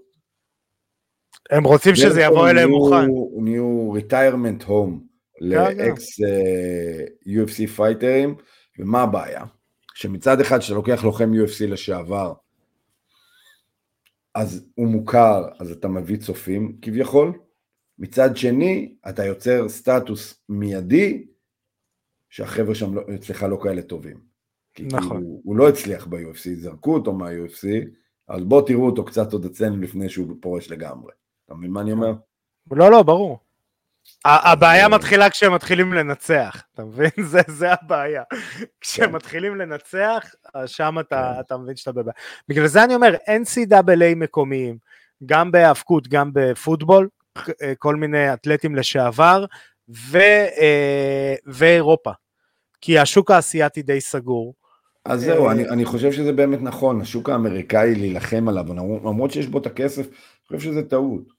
הם רוצים שזה יבוא אליהם מוכן. נהיו retirement home כן. לאקס UFC פייטרים, ומה הבעיה? שמצד אחד כשאתה לוקח לוחם UFC לשעבר, אז הוא מוכר, אז אתה מביא צופים כביכול, מצד שני, אתה יוצר סטטוס מיידי, שהחבר'ה שם לא, אצלך לא כאלה טובים. כי נכון. כאילו, הוא לא הצליח ב-UFC, זרקו אותו מה-UFC, אז בואו תראו אותו קצת עוד אצלנו לפני שהוא פורש לגמרי. אתה מבין מה אני אומר? לא, לא, ברור. הבעיה מתחילה כשהם מתחילים לנצח, אתה מבין? זה, זה הבעיה. כשהם. מתחילים לנצח, שם אתה, כן. אתה מבין שאתה בבעיה. בגלל זה אני אומר, NCAA מקומיים, גם בהאבקות, גם בפוטבול, אה, כל מיני אתלטים לשעבר, ו, אה, ואירופה. כי השוק האסייתי די סגור. אז זהו, אה, אני, אני חושב שזה באמת נכון, השוק האמריקאי להילחם עליו, למרות שיש בו את הכסף, אני חושב שזה טעות.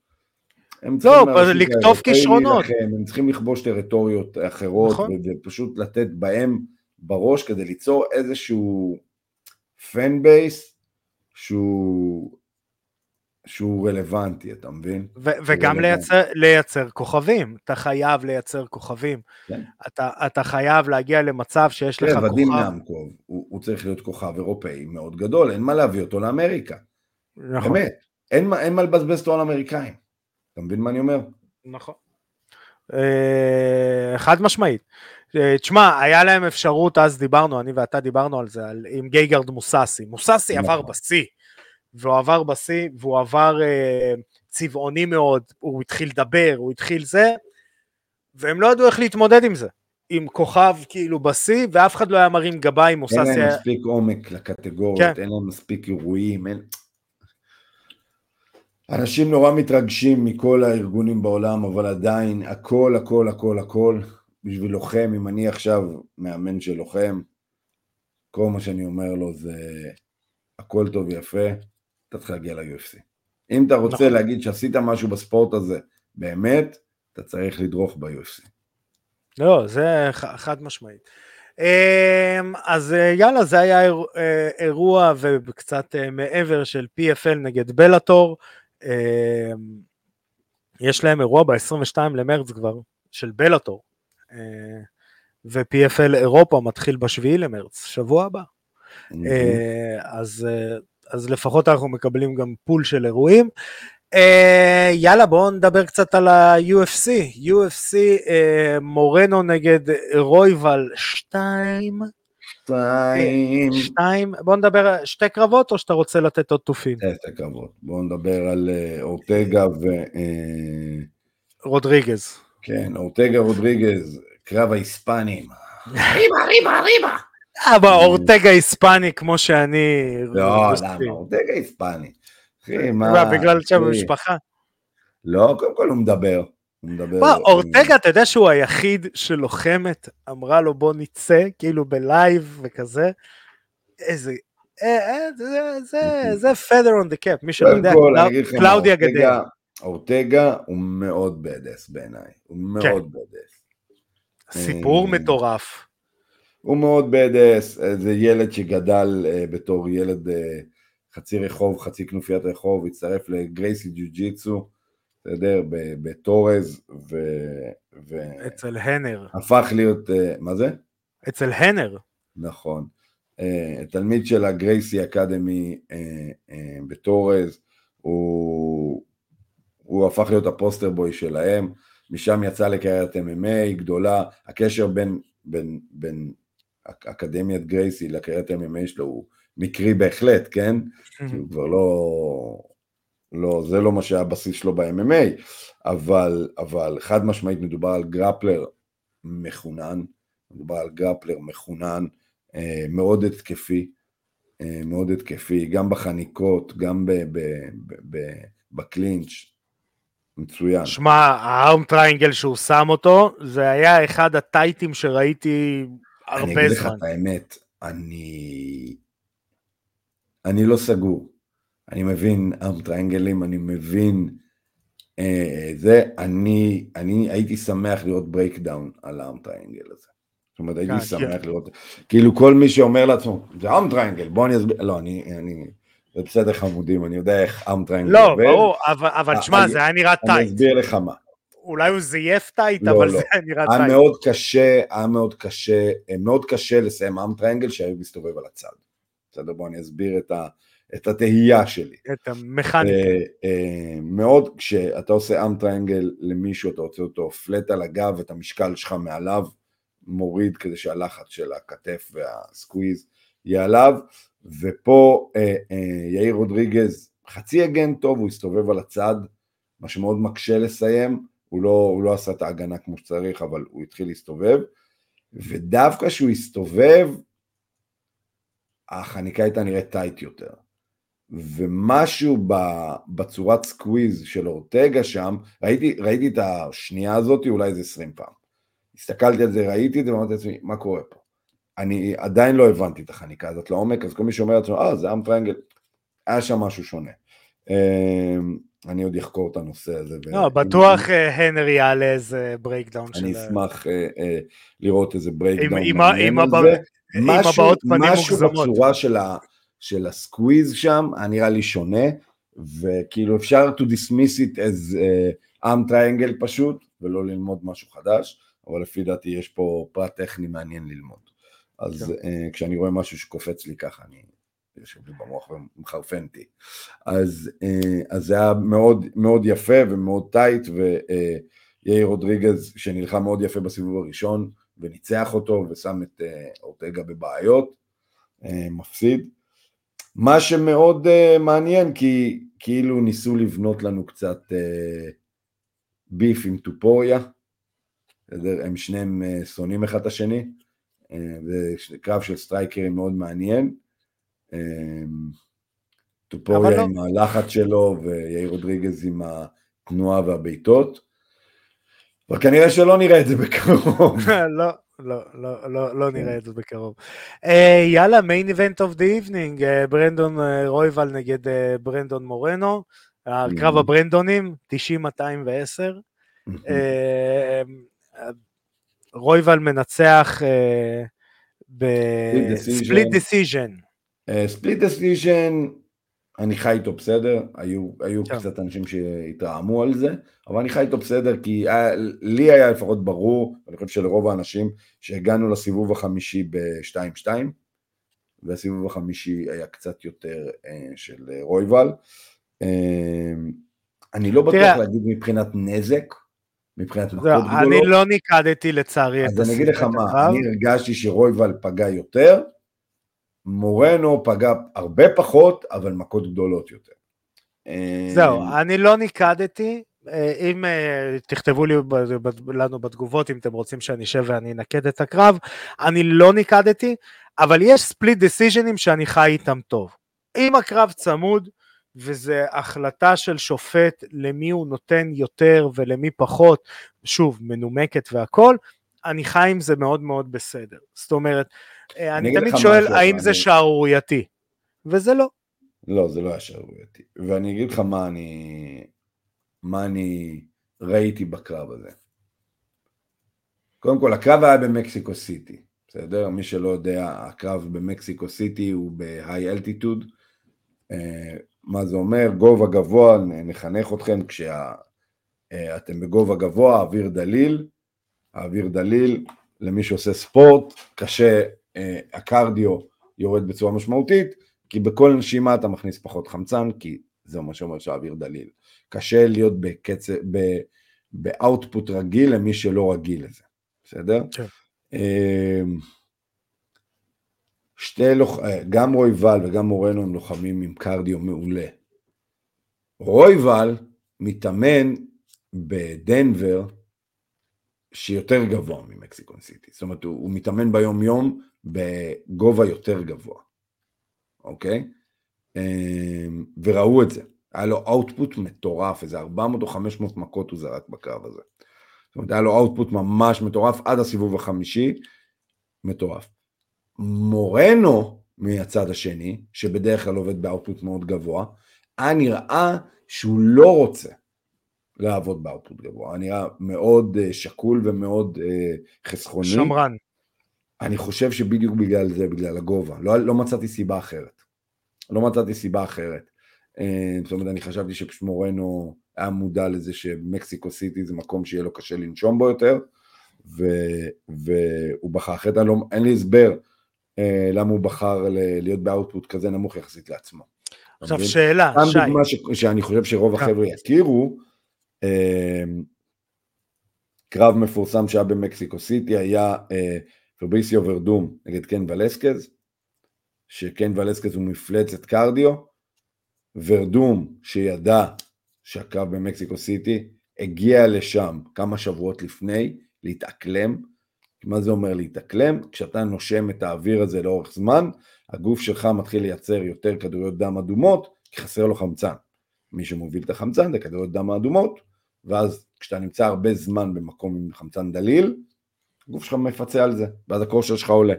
הם לא, לקטוף כישרונות. להילחם, הם צריכים לכבוש טריטוריות אחרות, נכון. ופשוט לתת בהם בראש כדי ליצור איזשהו פן בייס שהוא, שהוא רלוונטי, אתה מבין? ו- וגם. לייצר, לייצר כוכבים, אתה חייב לייצר כוכבים. כן. אתה, אתה חייב להגיע למצב שיש לך כן, ודים כוכב. נמקוב, הוא, הוא צריך להיות כוכב אירופאי מאוד גדול, אין מה להביא אותו לאמריקה, נכון, באמת, אין, אין מה לבזבז אותו על אמריקאים, אתה מבין מה אני אומר? נכון. אה, חד משמעית. אה, תשמע, היה להם אפשרות, אז דיברנו, אני ואתה דיברנו על זה, על, עם גייגרד מוססי. מוססי נכון. עבר בשיא, והוא עבר בשיא, והוא עבר אה, צבעוני מאוד, הוא התחיל לדבר, הוא התחיל זה, והם לא ידעו איך להתמודד עם זה. עם כוכב כאילו בשיא, ואף אחד לא היה מרים גבה עם מוססי. אין להם מספיק עומק לקטגוריות, כן. אין להם מספיק אירועים, אין... אנשים נורא מתרגשים מכל הארגונים בעולם, אבל עדיין הכל, הכל, הכל, הכל, בשביל לוחם, אם אני עכשיו מאמן של לוחם, כל מה שאני אומר לו זה הכל טוב ויפה, אתה צריך להגיע ל-UFC. אם אתה רוצה נכון. להגיד שעשית משהו בספורט הזה, באמת, אתה צריך לדרוך ב-UFC. לא, זה חד משמעית. אמ, אז אה, יאללה, זה היה איר- אה, אירוע וקצת אה, מעבר של PFL נגד בלאטור. אמ, יש להם אירוע ב-22 למרץ כבר, של בלאטור. אה, ו-PFL אירופה מתחיל ב-7 למרץ, שבוע הבא. אה, אז, אה, אז לפחות אנחנו מקבלים גם פול של אירועים. יאללה בואו נדבר קצת על ה-UFC, UFC מורנו נגד רויבל 2, שתיים, 2, בואו נדבר על שתי קרבות או שאתה רוצה לתת עוד תופים? שתי קרבות. בואו נדבר על אה, אורטגה ו... אה, רודריגז. כן, אורטגה רודריגז, קרב ההיספנים. אבל אורטגה היספני כמו שאני. לא. למה? אורטגה היספני. אחי, מה... מה, בגלל שם המשפחה? לא, קודם כל הוא מדבר. הוא מדבר... מה, אורטגה, אתה יודע שהוא היחיד שלוחמת, אמרה לו בוא נצא, כאילו בלייב וכזה. איזה... אה, אה, זה- feather on the cap, מי שלא יודע, קלאודיה גדל. אורטגה הוא מאוד בדס בעיניי. הוא כן. מאוד בדס. סיפור אה, מטורף. הוא מאוד בדס, זה ילד שגדל בתור ילד חצי רחוב, חצי כנופיית רחוב, הצטרף לגרייסי ג'ו ג'יצו, אתה יודע, ב- בטורז, והפך אצל הנר. להיות, אה, מה זה? אצל הנר. נכון. אה, תלמיד של הגרייסי אקדמי אה, בטורז, הוא, הוא הפך להיות הפוסטר בוי שלהם, משם יצא לקריירת MMA גדולה, הקשר בין, בין, בין אקדמיית גרייסי לקריית MMA שלו הוא מקרי בהחלט, כן? כי הוא כבר לא... לא, זה לא מה שהיה הבסיס שלו ב-MMA, אבל, אבל חד משמעית מדובר על grappler מחונן, מדובר על grappler מחונן, אה, מאוד התקפי, אה, מאוד התקפי, גם בחניקות, גם ב clinch, מצוין. שמע, ה arm triangle שהוא שם אותו, זה היה אחד הטייטים שראיתי הרבה זמן. אני אגיד לך את האמת, אני... אני לא סגור. אני מבין arm triangle ים, אני מבין אה, זה, אני, אני הייתי שמח לראות breakdown על ה arm triangle הזה. זאת אומרת, הייתי כן, שמח כן. לראות, כאילו כל מי שאומר לעצמו, זה arm triangle, בוא אני אסביר, לא, אני, אני, זה בסדר חמודים, אני יודע איך arm triangle לא, ברור, אבל, אבל תשמע, זה היה נראה tight. אני אסביר לך מה. אולי הוא זייף tight, לא, אבל לא. זה היה נראה tight. היה מאוד קשה, היה מאוד קשה, מאוד קשה לסיים arm triangle שהוא מסתובב על הצד. בסדר, בוא אני אסביר את ה... את התהייה שלי. את המכניקה. Uh, uh, מאוד, כשאתה עושה arm triangle למישהו, אתה רוצה אותו flat על הגב, את המשקל שלך מעליו, מוריד כדי שהלחץ של הכתף וה squeeze יהיה עליו, ופה uh, uh, יאיר רודריגז חצי הגן טוב, הוא הסתובב על הצד, מה שמאוד מקשה לסיים, הוא לא, הוא לא עשה את ההגנה כמו שצריך, אבל הוא התחיל להסתובב, ודווקא כשהוא הסתובב, החניקה הייתה נראית tight יותר. ומשהו בצורת squeeze של אורטגה שם, ראיתי, ראיתי את השנייה הזאת אולי איזה עשרים פעם. הסתכלתי על זה, ראיתי את זה ואמרתי לעצמי, מה קורה פה? אני עדיין לא הבנתי את החניקה הזאת לעומק, אז כל מי שאומר לעצמו, אה, זה arm triangle, היה שם משהו שונה. אמ, אני עוד אחקור את הנושא הזה. לא, בטוח אה, הנרי יעלה איזה breakdown של... אני אשמח אה, אה, לראות איזה breakdown. עם הבעות פנים מוגזמות. משהו בצורה של ה... של ה squeeze שם היה נראה לי שונה, וכאילו אפשר to dismiss it as uh, arm triangle פשוט, ולא ללמוד משהו חדש, אבל לפי דעתי יש פה פרט טכני מעניין ללמוד. אז uh, כשאני רואה משהו שקופץ לי ככה, אני יושב לי במוח ומחרפן אותי. אז, uh, אז זה היה מאוד, מאוד יפה ומאוד tight, ויאיר uh, רודריגז שנלחם מאוד יפה בסיבוב הראשון, וניצח אותו ושם את uh, אורטגה בבעיות, uh, מפסיד. מה שמאוד uh, מעניין, כי כאילו ניסו לבנות לנו קצת uh, beef עם טופוריה, הם שניהם uh, שונאים אחד את השני, uh, זה קרב של סטרייקרים מאוד מעניין. Uh, טופוריה לא. עם הלחץ שלו ויאיר רודריגז עם התנועה והבעיטות, אבל כנראה שלא נראה את זה בקרוב. לא, לא, לא, לא, לא נראה את זה בקרוב. Uh, יאללה, main event of the evening, ברנדון uh, רויבל נגד uh, ברנדון מורנו, קרב mm-hmm. הברנדונים, 90-210. רויבל מנצח בספליט דיסיז'ן. ספליט דיסיז'ן, אני חי איתו בסדר, היו, היו כן. קצת אנשים שהתרעמו על זה, אבל אני חי איתו בסדר, כי היה, לי היה לפחות ברור, אני חושב שלרוב האנשים, שהגענו לסיבוב החמישי ב-2-2, והסיבוב החמישי היה קצת יותר אה, של רויבל. אה, אני לא בטוח תראה, להגיד מבחינת נזק, מבחינת מכות גדולות. אני לא ניקדתי לצערי את הסיבוב. אז אני אגיד לך מה, אני הרגשתי שרויבל פגע יותר, מורנו פגע הרבה פחות, אבל מכות גדולות יותר. זהו, אני לא ניקדתי, אה, אם אה, תכתבו לי לנו בתגובות אם אתם רוצים שאני אשב ואני אנקד את הקרב, אני לא ניקדתי, אבל יש ספליט דיסיז'נים שאני חי איתם טוב. אם הקרב צמוד, וזה החלטה של שופט למי הוא נותן יותר ולמי פחות, שוב, מנומקת והכל, אני חי עם זה מאוד מאוד בסדר. זאת אומרת, אני, אני תמיד שואל האם. זה שערורייתי, וזה לא. לא, זה לא היה שערורייתי. ואני אגיד לך מה אני, מה אני ראיתי בקרב הזה. קודם כל, הקרב היה במקסיקו סיטי, בסדר? מי שלא יודע, הקרב במקסיקו סיטי הוא בהיי אלטיטוד. אה, מה זה אומר? גובה גבוה, נחנך אתכם כשאתם. אה, בגובה גבוה, אוויר דליל. האוויר דליל, למי שעושה ספורט, קשה אה, הקרדיו יורד בצורה משמעותית, כי בכל נשימה אתה מכניס פחות חמצן, כי זה מה שאומר שהאוויר דליל. קשה להיות בקצב, באאוטפוט רגיל למי שלא רגיל לזה, בסדר? כן. אמ, שתי לוח... אה, גם רויבל וגם מורנו הם לוחמים עם קרדיו מעולה. רויבל מתאמן בדנבר שיותר גבוה ממקסיקון סיטי, זאת אומרת הוא, הוא מתאמן ביום יום בגובה יותר גבוה, אוקיי? אמ, וראו את זה, היה לו אאוטפוט מטורף, איזה 400 או 500 מכות הוא זרק בקרב הזה. זאת אומרת, היה לו אאוטפוט ממש מטורף עד הסיבוב החמישי, מטורף. מורנו מהצד השני, שבדרך כלל עובד באאוטפוט מאוד גבוה, היה נראה שהוא לא רוצה לעבוד באאוטפוט גבוה, היה נראה מאוד uh, שקול ומאוד uh, חסכוני. שמרן. אני חושב שבדיוק בגלל זה, בגלל הגובה, לא, לא מצאתי סיבה אחרת. לא מצאתי סיבה אחרת. Uh, זאת אומרת, אני חשבתי שפשמורנו היה מודע לזה שמקסיקו סיטי זה מקום שיהיה לו קשה לנשום בו יותר, ו, והוא בחר אחרת, לא, אין לי הסבר אה, למה הוא בחר להיות באאוטפוט כזה נמוך יחסית לעצמו. עכשיו שאלה, שי. סתם דוגמה ש, שאני חושב שרוב כן. החבר'ה יכירו, אה, קרב מפורסם שהיה במקסיקו סיטי היה אה, פרביסיו ורדום נגד קן ולסקז, שקן ולסקז הוא מפלצת קרדיו, ורדום שידע שהקרב במקסיקו סיטי, הגיע לשם כמה שבועות לפני להתאקלם, מה זה אומר להתאקלם? כשאתה נושם את האוויר הזה לאורך זמן, הגוף שלך מתחיל לייצר יותר כדוריות דם אדומות, כי חסר לו חמצן. מי שמוביל את החמצן זה כדוריות דם האדומות, ואז כשאתה נמצא הרבה זמן במקום עם חמצן דליל, הגוף שלך מפצה על זה, ואז הכושר שלך עולה.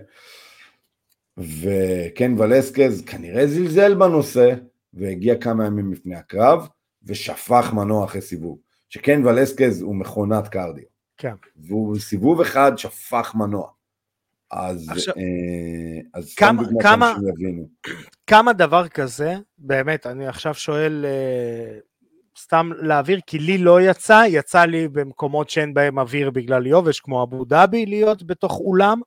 וקן ולסקז כנראה זלזל בנושא, והגיע כמה ימים לפני הקרב, ושפך מנוע אחרי סיבוב. שקן ולסקז הוא מכונת קרדיו. כן. והוא בסיבוב אחד שפך מנוע. אז, עכשיו, אה, אז כמה, כמה, כמה דבר כזה, באמת, אני עכשיו שואל אה, סתם להעביר, כי לי לא יצא, יצא לי במקומות שאין בהם אוויר בגלל יובש, כמו אבו דאבי, להיות בתוך אולם,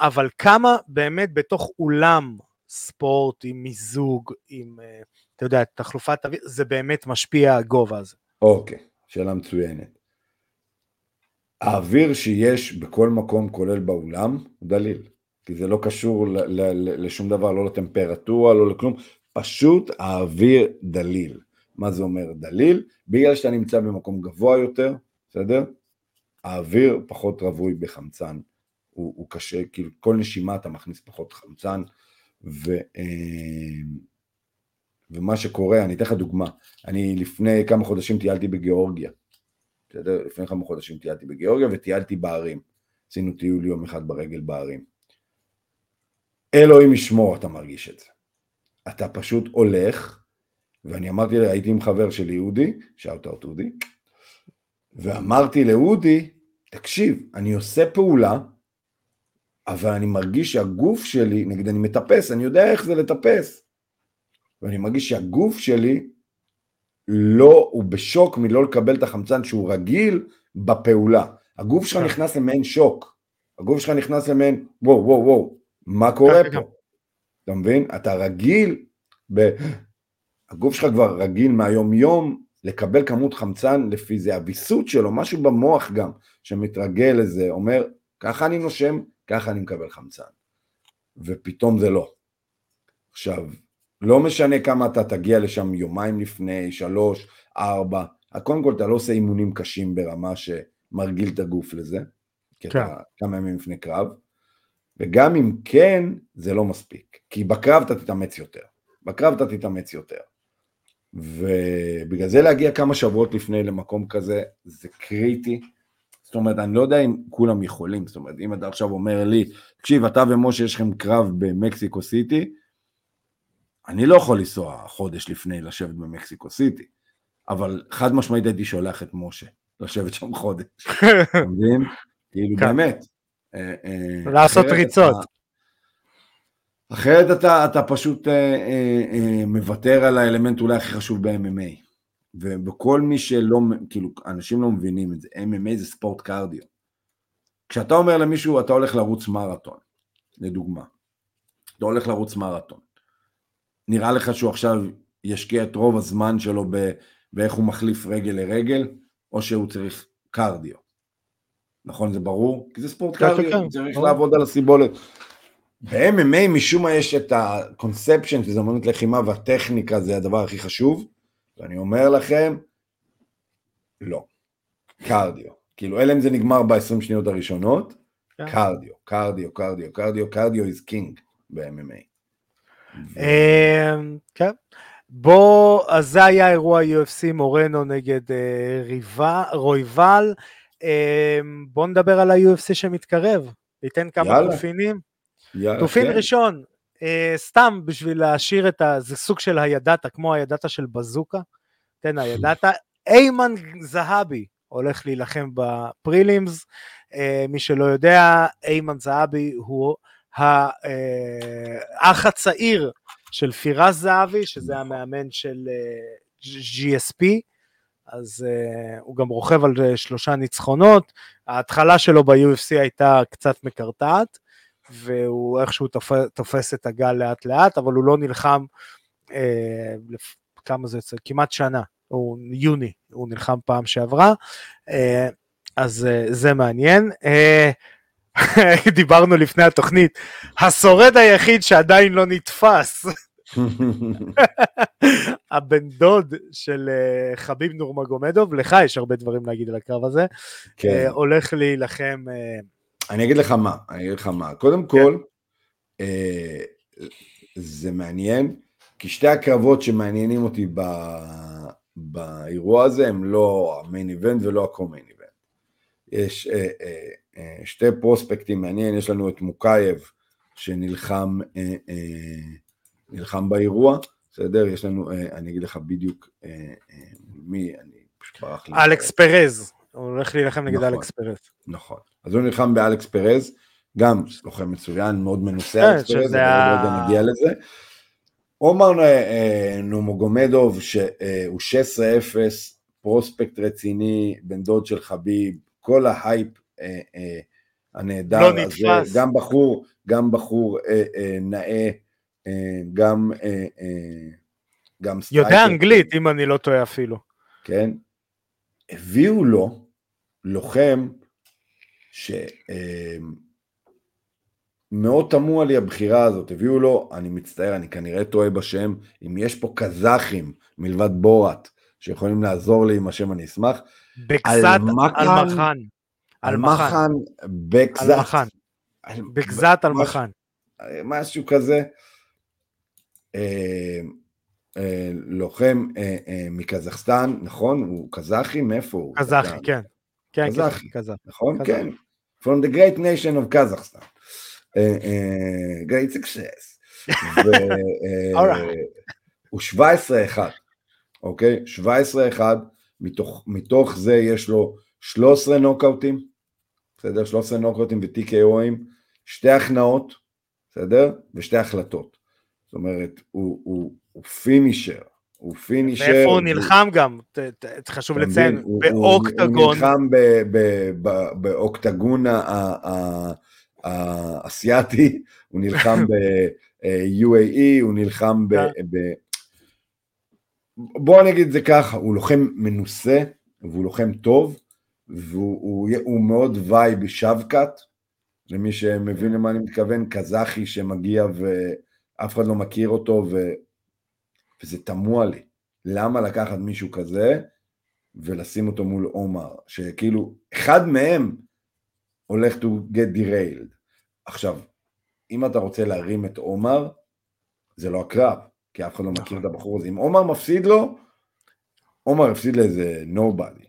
אבל כמה באמת בתוך אולם ספורט עם מיזוג, עם, אה, אתה יודע, תחלופת אוויר, זה באמת משפיע הגובה הזה. אוקיי, שאלה מצוינת. האוויר שיש בכל מקום, כולל באולם, הוא דליל. כי זה לא קשור ל- ל- לשום דבר, לא לטמפרטורה, לא לכלום, פשוט האוויר דליל. מה זה אומר דליל? בגלל שאתה נמצא במקום גבוה יותר, בסדר? האוויר פחות רווי בחמצן, הוא, הוא קשה, כאילו כל נשימה אתה מכניס פחות חמצן, ו, אה, ומה שקורה, אני אתן לך דוגמה, אני לפני כמה חודשים טיילתי בגיאורגיה, בסדר? לפני כמה חודשים טיילתי בגיאורגיה וטיילתי בערים. עשינו טיול יום אחד ברגל בערים. אלוהים ישמור, אתה מרגיש את זה. אתה פשוט הולך, ואני אמרתי, הייתי עם חבר שלי, אודי, אאוט אודי, ואמרתי לאודי, תקשיב, אני עושה פעולה, אבל אני מרגיש שהגוף שלי, נגיד אני מטפס, אני יודע איך זה לטפס, ואני מרגיש שהגוף שלי לא, הוא בשוק מלא לקבל את החמצן שהוא רגיל בפעולה. הגוף שלך כן. נכנס למעין שוק. הגוף שלך נכנס למעין, וואו, וואו, וואו, מה קורה פה? אתה מבין? אתה רגיל, ב... הגוף שלך כבר רגיל מהיום יום לקבל כמות חמצן לפי זה, הוויסות שלו, משהו במוח גם, שמתרגל לזה, אומר, ככה אני נושם, ככה אני מקבל חמצן. ופתאום זה לא. עכשיו, לא משנה כמה אתה תגיע לשם יומיים לפני, שלוש, ארבע, קודם כל אתה לא עושה אימונים קשים ברמה שמרגיל את הגוף לזה, כי כן. אתה כמה ימים לפני קרב, וגם אם כן, זה לא מספיק, כי בקרב אתה תתאמץ יותר, בקרב אתה תתאמץ יותר. ובגלל זה להגיע כמה שבועות לפני למקום כזה, זה קריטי. זאת אומרת, אני לא יודע אם כולם יכולים, זאת אומרת, אם אתה עכשיו אומר לי, תקשיב, אתה ומשה יש לכם קרב במקסיקו סיטי, אני לא יכול לנסוע חודש לפני לשבת במקסיקו סיטי, אבל חד משמעית הייתי שולח את משה לשבת שם חודש, אתה מבין? כאילו כן. באמת. אה, אה, לעשות ריצות. אחרת אתה, אתה פשוט אה, אה, אה, מוותר על האלמנט אולי הכי חשוב ב-MMA. ובכל מי שלא, כאילו, אנשים לא מבינים את זה, MMA זה ספורט קרדיו. כשאתה אומר למישהו, אתה הולך לרוץ מרתון, לדוגמה, אתה הולך לרוץ מרתון, נראה לך שהוא עכשיו ישקיע את רוב הזמן שלו באיך הוא מחליף רגל לרגל, או שהוא צריך קרדיו. נכון, זה ברור? כי זה ספורט כן, קרדיו, כן, צריך לעבוד על הסיבולת. ב-MMA משום מה יש את הקונספצ'ן, שזה אמנות לחימה והטכניקה זה הדבר הכי חשוב, ואני אומר לכם, לא. קרדיו. כאילו, אלא אם זה נגמר ב-20 שניות הראשונות, כן. קרדיו, קרדיו, קרדיו, קרדיו, קרדיו is king ב-MMA. אמ, כן. בוא, אז זה היה אירוע UFC מורנו נגד אה, רויבל. אמ, בוא נדבר על ה-UFC שמתקרב. ניתן כמה יאללה. יאללה, תופין כן. ראשון, אה, סתם בשביל להשאיר את ה... זה סוג של הידעתה, כמו הידעתה של בזוקה. תן הידעתה. איימן זהבי הולך להילחם בפרילימס. אה, מי שלא יודע, איימן זהבי הוא אה, האח הצעיר של פירז זהבי, שזה המאמן של אה, GSP. אז uh, הוא גם רוכב על uh, שלושה ניצחונות, ההתחלה שלו ב-UFC הייתה קצת מקרטעת, והוא איכשהו תופ... תופס את הגל לאט לאט, אבל הוא לא נלחם, אה, לפ... כמה זה יוצא? כמעט שנה, הוא יוני, הוא נלחם פעם שעברה, אה, אז אה, זה מעניין. אה, דיברנו לפני התוכנית, השורד היחיד שעדיין לא נתפס, הבן דוד של אה, חביב נורמגומדוב, לך יש הרבה דברים להגיד על הקרב הזה, כן. אה, הולך להילחם אה, אני אגיד לך מה, אני אגיד לך מה. קודם כל, אה, זה מעניין, כי שתי הקרבות שמעניינים אותי ב, באירוע הזה הם לא המיין איבנט ולא הקומיין איבנט. יש אה, אה, אה, שתי פרוספקטים מעניין, יש לנו את מוקייב שנלחם אה, אה, נלחם באירוע, בסדר? יש לנו, אה, אני אגיד לך בדיוק אה, אה, מי, אני פשוט ברח לי. אלכס פרז, הוא הולך להילחם נגד נכון. אלכס פרז. נכון. אז הוא נלחם באלכס פרז, גם לוחם מצוין, מאוד מנוסה כן, אלכס פרז, אבל רגע נגיע לזה. עומר אה, אה, נורמגומדוב, שהוא 16-0, prospect רציני, בן דוד של חביב, כל ההייפ אה, אה, הנהדר לא הזה, נתפס. גם בחור, גם בחור אה, אה, נאה, אה, גם אה, אה, גם יודע striker. אנגלית, אם אני לא טועה אפילו. כן? הביאו לו לוחם ש... אה, תמוה לי הבחירה הזאת, הביאו לו, אני מצטער, אני כנראה טועה בשם, אם יש פה קזחים מלבד בורת שיכולים לעזור לי עם השם אני אשמח, בגזת אלמחן- אלמחן. אלמחן בקזת, אלמחן. משהו- כזה, אה, אה, לוחם מקזחסטן, נכון? הוא קזחי? מאיפה הוא? קזחי, כן. כן, קזחי. כן, קזח. נכון? קזחי. כן. From the great nation of Kazakhstan. אה, אה, great success. אה. הוא 17-1, אוקיי? 17-1, מתוך, מתוך זה יש לו 13 נוקאוטים, בסדר? 13 נוקאוטים ו-TKOים, שתי הכנעות, בסדר? ושתי החלטות. זאת אומרת, הוא, הוא, הוא פינישר, הוא finisher. ואיפה הוא נלחם גם, ת- ת- חשוב אתה לציין? הוא- הוא- באוקטגון. הוא נלחם ב- ב- ב- באוקטגון האסייתי, הוא נלחם ב-UAE, הוא נלחם ב... כן. ב- בוא אני אגיד את זה ככה, הוא לוחם מנוסה, והוא לוחם טוב, והוא הוא, הוא מאוד vibe שבקת, למי שמבין למה אני מתכוון, קזחי שמגיע ואף אחד לא מכיר אותו, ו... וזה תמוה לי. למה לקחת מישהו כזה ולשים אותו מול עומר, שכאילו, אחד מהם הולך to get derailed. עכשיו, אם אתה רוצה להרים את עומר, זה לא הקרב, כי אף אחד לא מכיר נכון. את הבחור הזה. אם עומר מפסיד לו, עומר הפסיד לאיזה nobody.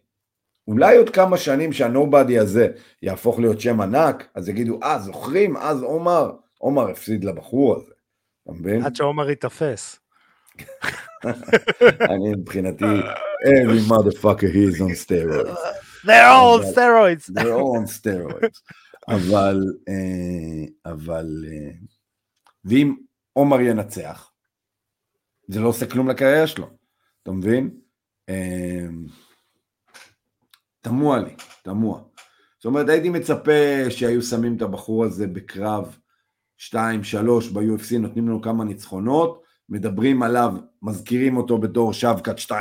אולי עוד כמה שנים שהנובדי הזה יהפוך להיות שם ענק, אז יגידו, אה, זוכרים? אז עומר, עומר הפסיד לבחור הזה. אתה מבין? עד שעומר ייתפס. אני מבחינתי, every motherfucker he is on steroids. They're all אבל- steroids. They're all on steroids. אבל, אה, אבל, אה, ואם עומר ינצח, זה לא עושה כלום לקריירה שלו, אתה מבין? אה, תמוה לי, תמוה. זאת אומרת, הייתי מצפה שהיו שמים את הבחור הזה בקרב 2-3 ב-UFC, נותנים לנו כמה ניצחונות, מדברים עליו, מזכירים אותו בתור שבקת 2-0,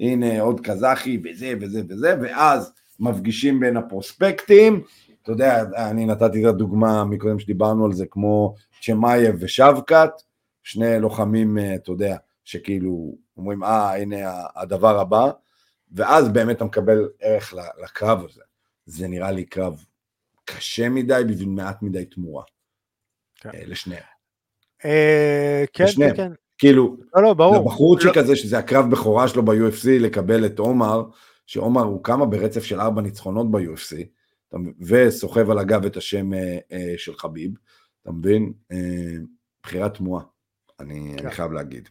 הנה עוד קזחי וזה וזה וזה, ואז מפגישים בין הפרוספקטים, אתה יודע, אני נתתי את הדוגמה מקודם שדיברנו על זה, כמו צ'מאייב ושבקת, שני לוחמים, אה, אתה יודע, שכאילו אומרים, אה, הנה הדבר הבא, ואז באמת אתה מקבל ערך לקרב הזה. זה נראה לי קרב קשה מדי בשביל מעט מדי תמורה. כן. אה, לשניהם. אה, כן, לשניהם. כן. כאילו, לא, לא, ברור. לבחורצ'יק לא... הזה, שזה הקרב בכורה שלו ב-UFC, לקבל את עומר, שעומר הוא כמה ברצף של ארבע ניצחונות ב-UFC, וסוחב על הגב את השם אה, אה, של חביב, אתה מבין? בחירה תמוהה, אני, כן. אני חייב להגיד.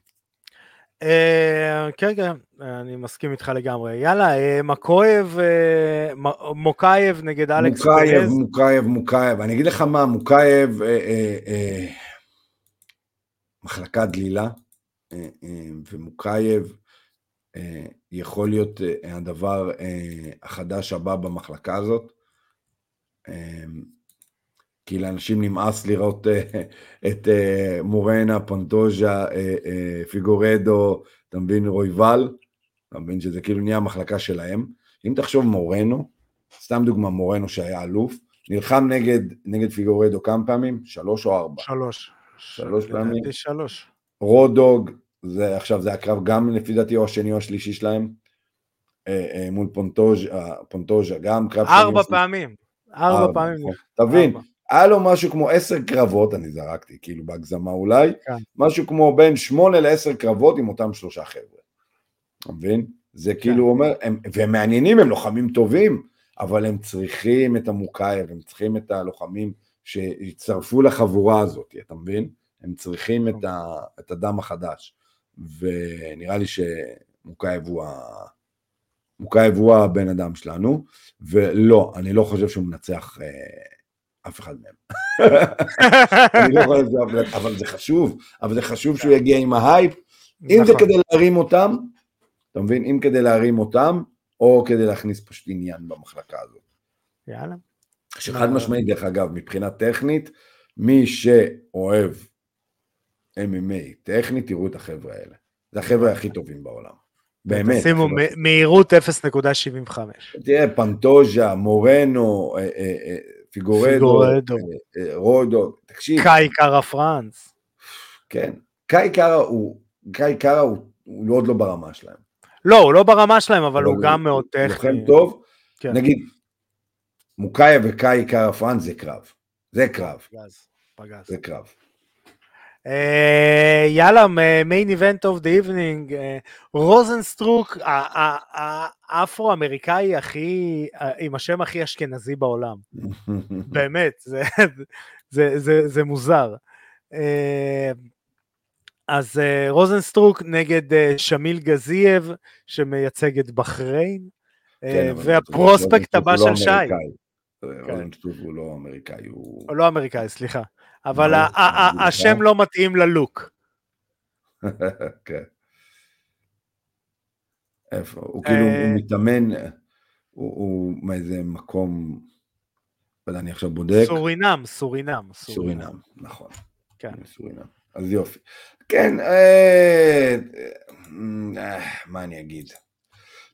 כן, כן, אני מסכים איתך לגמרי. יאללה, מוקייב, מוקייב נגד אלכס מוקייב, מוקייב, מוקייב. אני אגיד לך מה, מוקייב, מחלקה דלילה, ומוקייב יכול להיות הדבר החדש הבא במחלקה הזאת. כי לאנשים נמאס לראות את מורנה, פונטוז'ה, פיגורדו, אתה מבין, רויבל, אתה מבין שזה כאילו נהיה המחלקה שלהם. אם תחשוב מורנו, סתם דוגמה, מורנו שהיה אלוף, נלחם נגד, נגד פיגורדו כמה פעמים? שלוש או ארבע? שלוש. שלוש פעמים? שלוש. רודוג, זה עכשיו, זה הקרב גם לפי דעתי או השני או השלישי שלהם, מול פונטוז'ה, פונטוז'ה, גם קרב. ארבע פעמים. ארבע פעמים. נכון. תבין, היה לו משהו כמו עשר קרבות, אני זרקתי, כאילו בהגזמה אולי, כן. משהו כמו בין שמונה לעשר קרבות עם אותם שלושה חבר'ה. אתה מבין? זה כן. כאילו אומר, הם, והם מעניינים, הם לוחמים טובים, אבל הם צריכים את המוקאייב, הם צריכים את הלוחמים שיצטרפו לחבורה הזאת, אתה מבין? הם צריכים את, ה, את הדם החדש. ונראה לי שמוקאייב הוא, ה... מוקאייב הוא הבן אדם שלנו, ולא, אני לא חושב שהוא מנצח אה, אף אחד מהם. אני לא יכול לזה, אבל זה חשוב, אבל זה חשוב שהוא יגיע עם ההייפ, אם זה נכון. כדי להרים אותם, אתה מבין? אם כדי להרים אותם, או כדי להכניס פשוט עניין במחלקה הזאת. יאללה. שחד משמעית, דרך אגב, מבחינה טכנית, מי שאוהב MMA טכנית, תראו את החבר'ה האלה. זה החבר'ה הכי טובים בעולם. באמת. שימו מהירות 0.75. תראה, פנטוז'ה, מורנו, אה, אה, אה, פיגורדו, רודו, תקשיב. קאי קארה פרנס. כן, קאי קארה הוא, קאי קארה הוא, הוא עוד לא ברמה שלהם. לא, הוא לא ברמה שלהם, אבל הוא גם מאוד טכני. לוחם טוב, כן. נגיד, מוקאיה וקאי פרנס זה קרב. זה קרב. פגז, פגז. זה קרב. אה, יאללה, main event of the evening, רוזנסטרוק, האפרו-אמריקאי הכי, עם השם הכי אשכנזי בעולם. באמת, זה, זה, זה, זה מוזר. אה, אז אה, רוזנסטרוק נגד אה, שמיל גזייב, שמייצג את בחריין, כן, וה prospect הבא של שי. רוזנסטרוק הוא לא אמריקאי, הוא... הוא לא אמריקאי, סליחה. אבל השם לא מתאים ללוק. כן. איפה? הוא כאילו, הוא אה, מתאמן, הוא מאיזה מקום, לא יודע, אני עכשיו בודק. סורינם, סורינם. סורינם, נכון. כן. סורינם. אז יופי. כן, אה, אה, מה אני אגיד?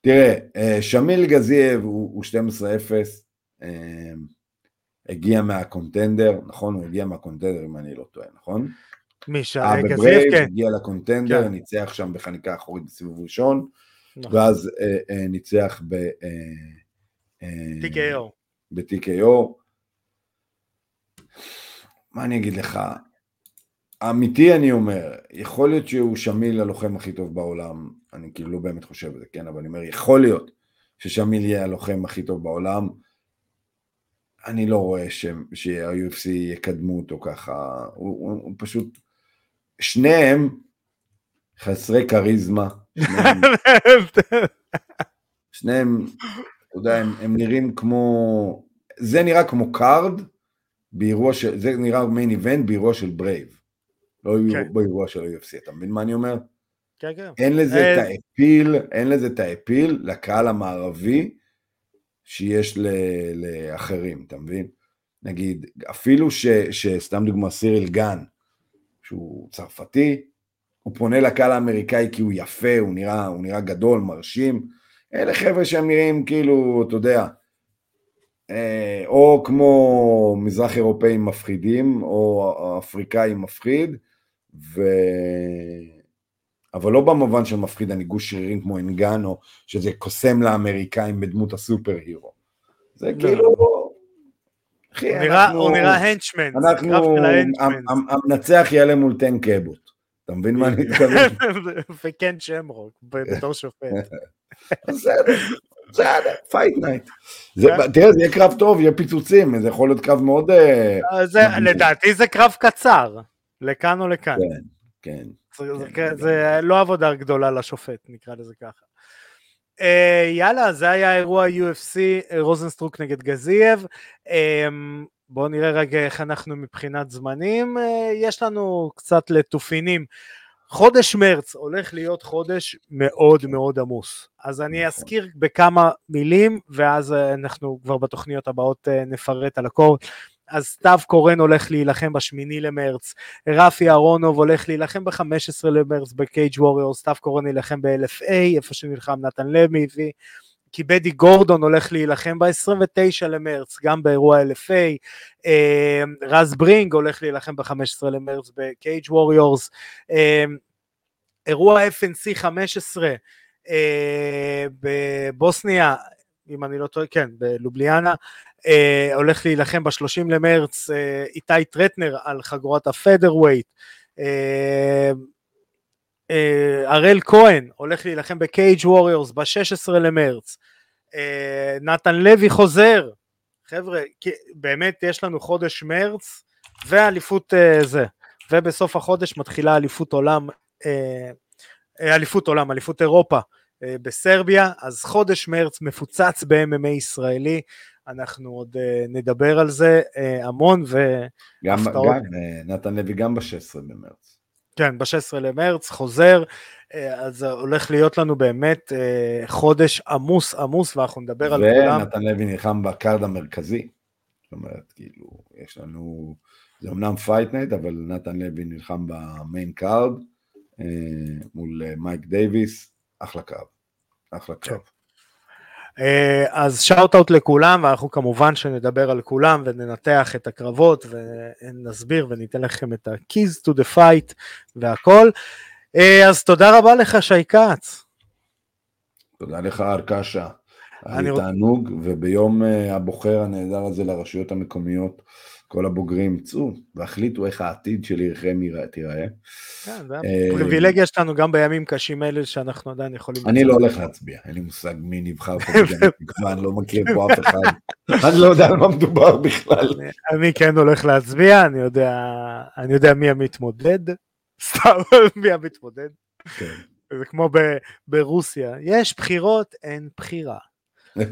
תראה, שמיל גזייב הוא 12-0. הגיע מהקונטנדר, נכון? הוא הגיע מהקונטנדר אם אני לא טועה, נכון? מי שגזיב, כן. הגיע לקונטנדר, כן. ניצח שם בחניקה אחורית בסיבוב ראשון, נכון. ואז אה, אה, ניצח ב... אה, TKO. ב-TKO. מה אני אגיד לך? אמיתי אני אומר, יכול להיות שהוא שמיל הלוחם הכי טוב בעולם, אני כאילו לא באמת חושב על זה, כן, אבל אני אומר, יכול להיות ששמיל יהיה הלוחם הכי טוב בעולם, אני לא רואה שה-UFC יקדמו אותו ככה, הוא, הוא, הוא פשוט, שניהם חסרי כריזמה, שניהם, שניהם, אתה יודע, הם, הם נראים כמו, זה נראה כמו card, באירוע של, זה נראה main event באירוע של ברייב, לא כן. באירוע של ה-UFC, אתה מבין מה אני אומר? כן, כן. אין לזה את אה, האפיל, אין לזה את האפיל לקהל המערבי, שיש לאחרים, אתה מבין? נגיד, אפילו ש, שסתם דוגמא סיריל גן, שהוא צרפתי, הוא פונה לקהל האמריקאי כי הוא יפה, הוא נראה, הוא נראה גדול, מרשים. אלה חבר'ה שהם נראים כאילו, אתה יודע, אה, או כמו מזרח אירופאים מפחידים, או אפריקאים מפחיד, ו... אבל לא במובן של מפחיד הנה גוש שרירים כמו אנגנו, שזה קוסם לאמריקאים בדמות ה superhero. זה לא. כאילו... אחי, אנחנו... הוא נראה henchman, אנחנו... המנצח יעלה מול טן קאבוט. אתה מבין מה אני מתכוון? וכן שמרוק, בתור שופט. בסדר, בסדר, Fight Night. תראה, זה יהיה קרב טוב, יהיה פיצוצים, זה יכול להיות קרב מאוד... אה, לדעתי זה קרב קצר, לכאן או לכאן. כן, כן. כן, זה לא עבודה גדולה לשופט, נקרא לזה ככה. אה, יאללה, זה היה אירוע UFC, רוזנסטרוק נגד גזייב. אמ, בואו נראה רגע איך אנחנו מבחינת זמנים. אה, יש לנו קצת לתופינים. חודש מרץ הולך להיות חודש מאוד מאוד עמוס. אז אני נכון. אזכיר בכמה מילים, ואז אנחנו כבר בתוכניות הבאות נפרט על הכל. אז סתיו קורן הולך להילחם בשמיני למרץ, רפי אהרונוב הולך להילחם ב-15 למרץ בקייג' ווריור, סתיו קורן יילחם ב-LFA, איפה שנלחם נתן לוי, כי בדי גורדון הולך להילחם ב-29 למרץ, גם באירוע LFA, אה, רז ברינג הולך להילחם ב-15 למרץ בקייג' ווריורס, אה, אירוע FNC 15 אה, בבוסניה, אם אני לא טועה, כן, בלובליאנה, אה, הולך להילחם ב-30 למרץ אה, איתי טרטנר על חגורת ה featherweight. אה, אה, כהן הולך להילחם ב Cage Warriors ב-16 למרץ. אה, נתן לוי חוזר. חבר'ה, באמת יש לנו חודש מרץ ואליפות אה, זה. ובסוף החודש מתחילה אליפות עולם, אה, אה אליפות עולם, אליפות אירופה בסרביה, אז חודש מרץ מפוצץ ב-MMA ישראלי, אנחנו עוד אה, נדבר על זה אה, המון והפתעות. גם, גם נתן לוי גם ב-16 במרץ. כן, ב-16 למרץ, חוזר, אז הולך להיות לנו באמת חודש עמוס עמוס, ואנחנו נדבר על כולם. ונתן לוי נלחם ב card המרכזי, זאת אומרת, כאילו, יש לנו, זה אמנם Fight Night, אבל נתן לוי נלחם ב main card, מול מייק דייוויס, אחלה קרב, אחלה קרב. כן. אה, אז shout out לכולם, ואנחנו כמובן שנדבר על כולם וננתח את הקרבות ונסביר וניתן לכם את ה-keys to the fight והכל. אה, אז תודה רבה לך שי כץ. תודה לך ארקשה. היה תענוג, וביום אה, הבוחר הנהדר הזה לרשויות המקומיות, כל הבוגרים צאו והחליטו איך העתיד של עירכם תיראה. כן, זה אה, פריבילגיה שלנו גם בימים קשים אלה שאנחנו עדיין יכולים... אני לא הולך להצביע, אין לי מושג מי נבחר פה אני לא מכיר פה אף אחד, אני לא יודע על מה מדובר בכלל. אני כן הולך להצביע, אני יודע מי המתמודד, סתם, מי המתמודד. כן. זה כמו ברוסיה, יש בחירות, אין בחירה.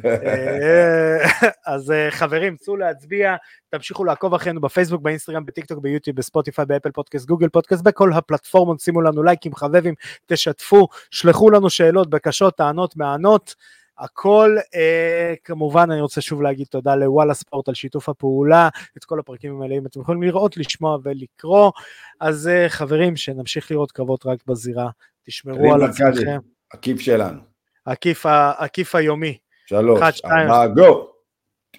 אה, אז אה, חברים, צאו להצביע, תמשיכו לעקוב אחרינו בפייסבוק, באינסטגרם, בטיקטוק, ביוטיוב, בספוטיפיי, באפל פודקאסט, גוגל פודקאסט, בכל הפלטפורמות, שימו לנו לייקים, חבבים, תשתפו, שלחו לנו שאלות, בקשות, טענות, מענות. הכל, אה, כמובן אני רוצה שוב להגיד תודה לוואלה ספורט על שיתוף הפעולה, את כל הפרקים המלאים אתם יכולים לראות, לשמוע ולקרוא, אז אה, חברים, שנמשיך לראות קרבות רק בזירה, תשמרו על עצמכם. הכיף שלנו. הכיף היומי. שלוש, ארבע, גו.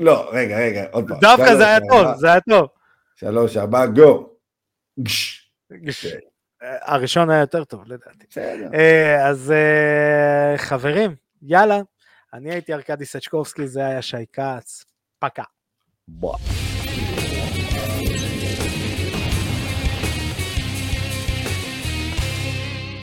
לא, רגע, רגע, עוד פעם. דווקא זה היה טוב, זה היה טוב. שלוש, ארבע, גו. כן. הראשון היה יותר טוב לדעתי. בסדר. אה, אז אה, חברים, יאללה. אני הייתי ארכדי סצ'קובסקי, זה היה שי כץ. פקה. בוא.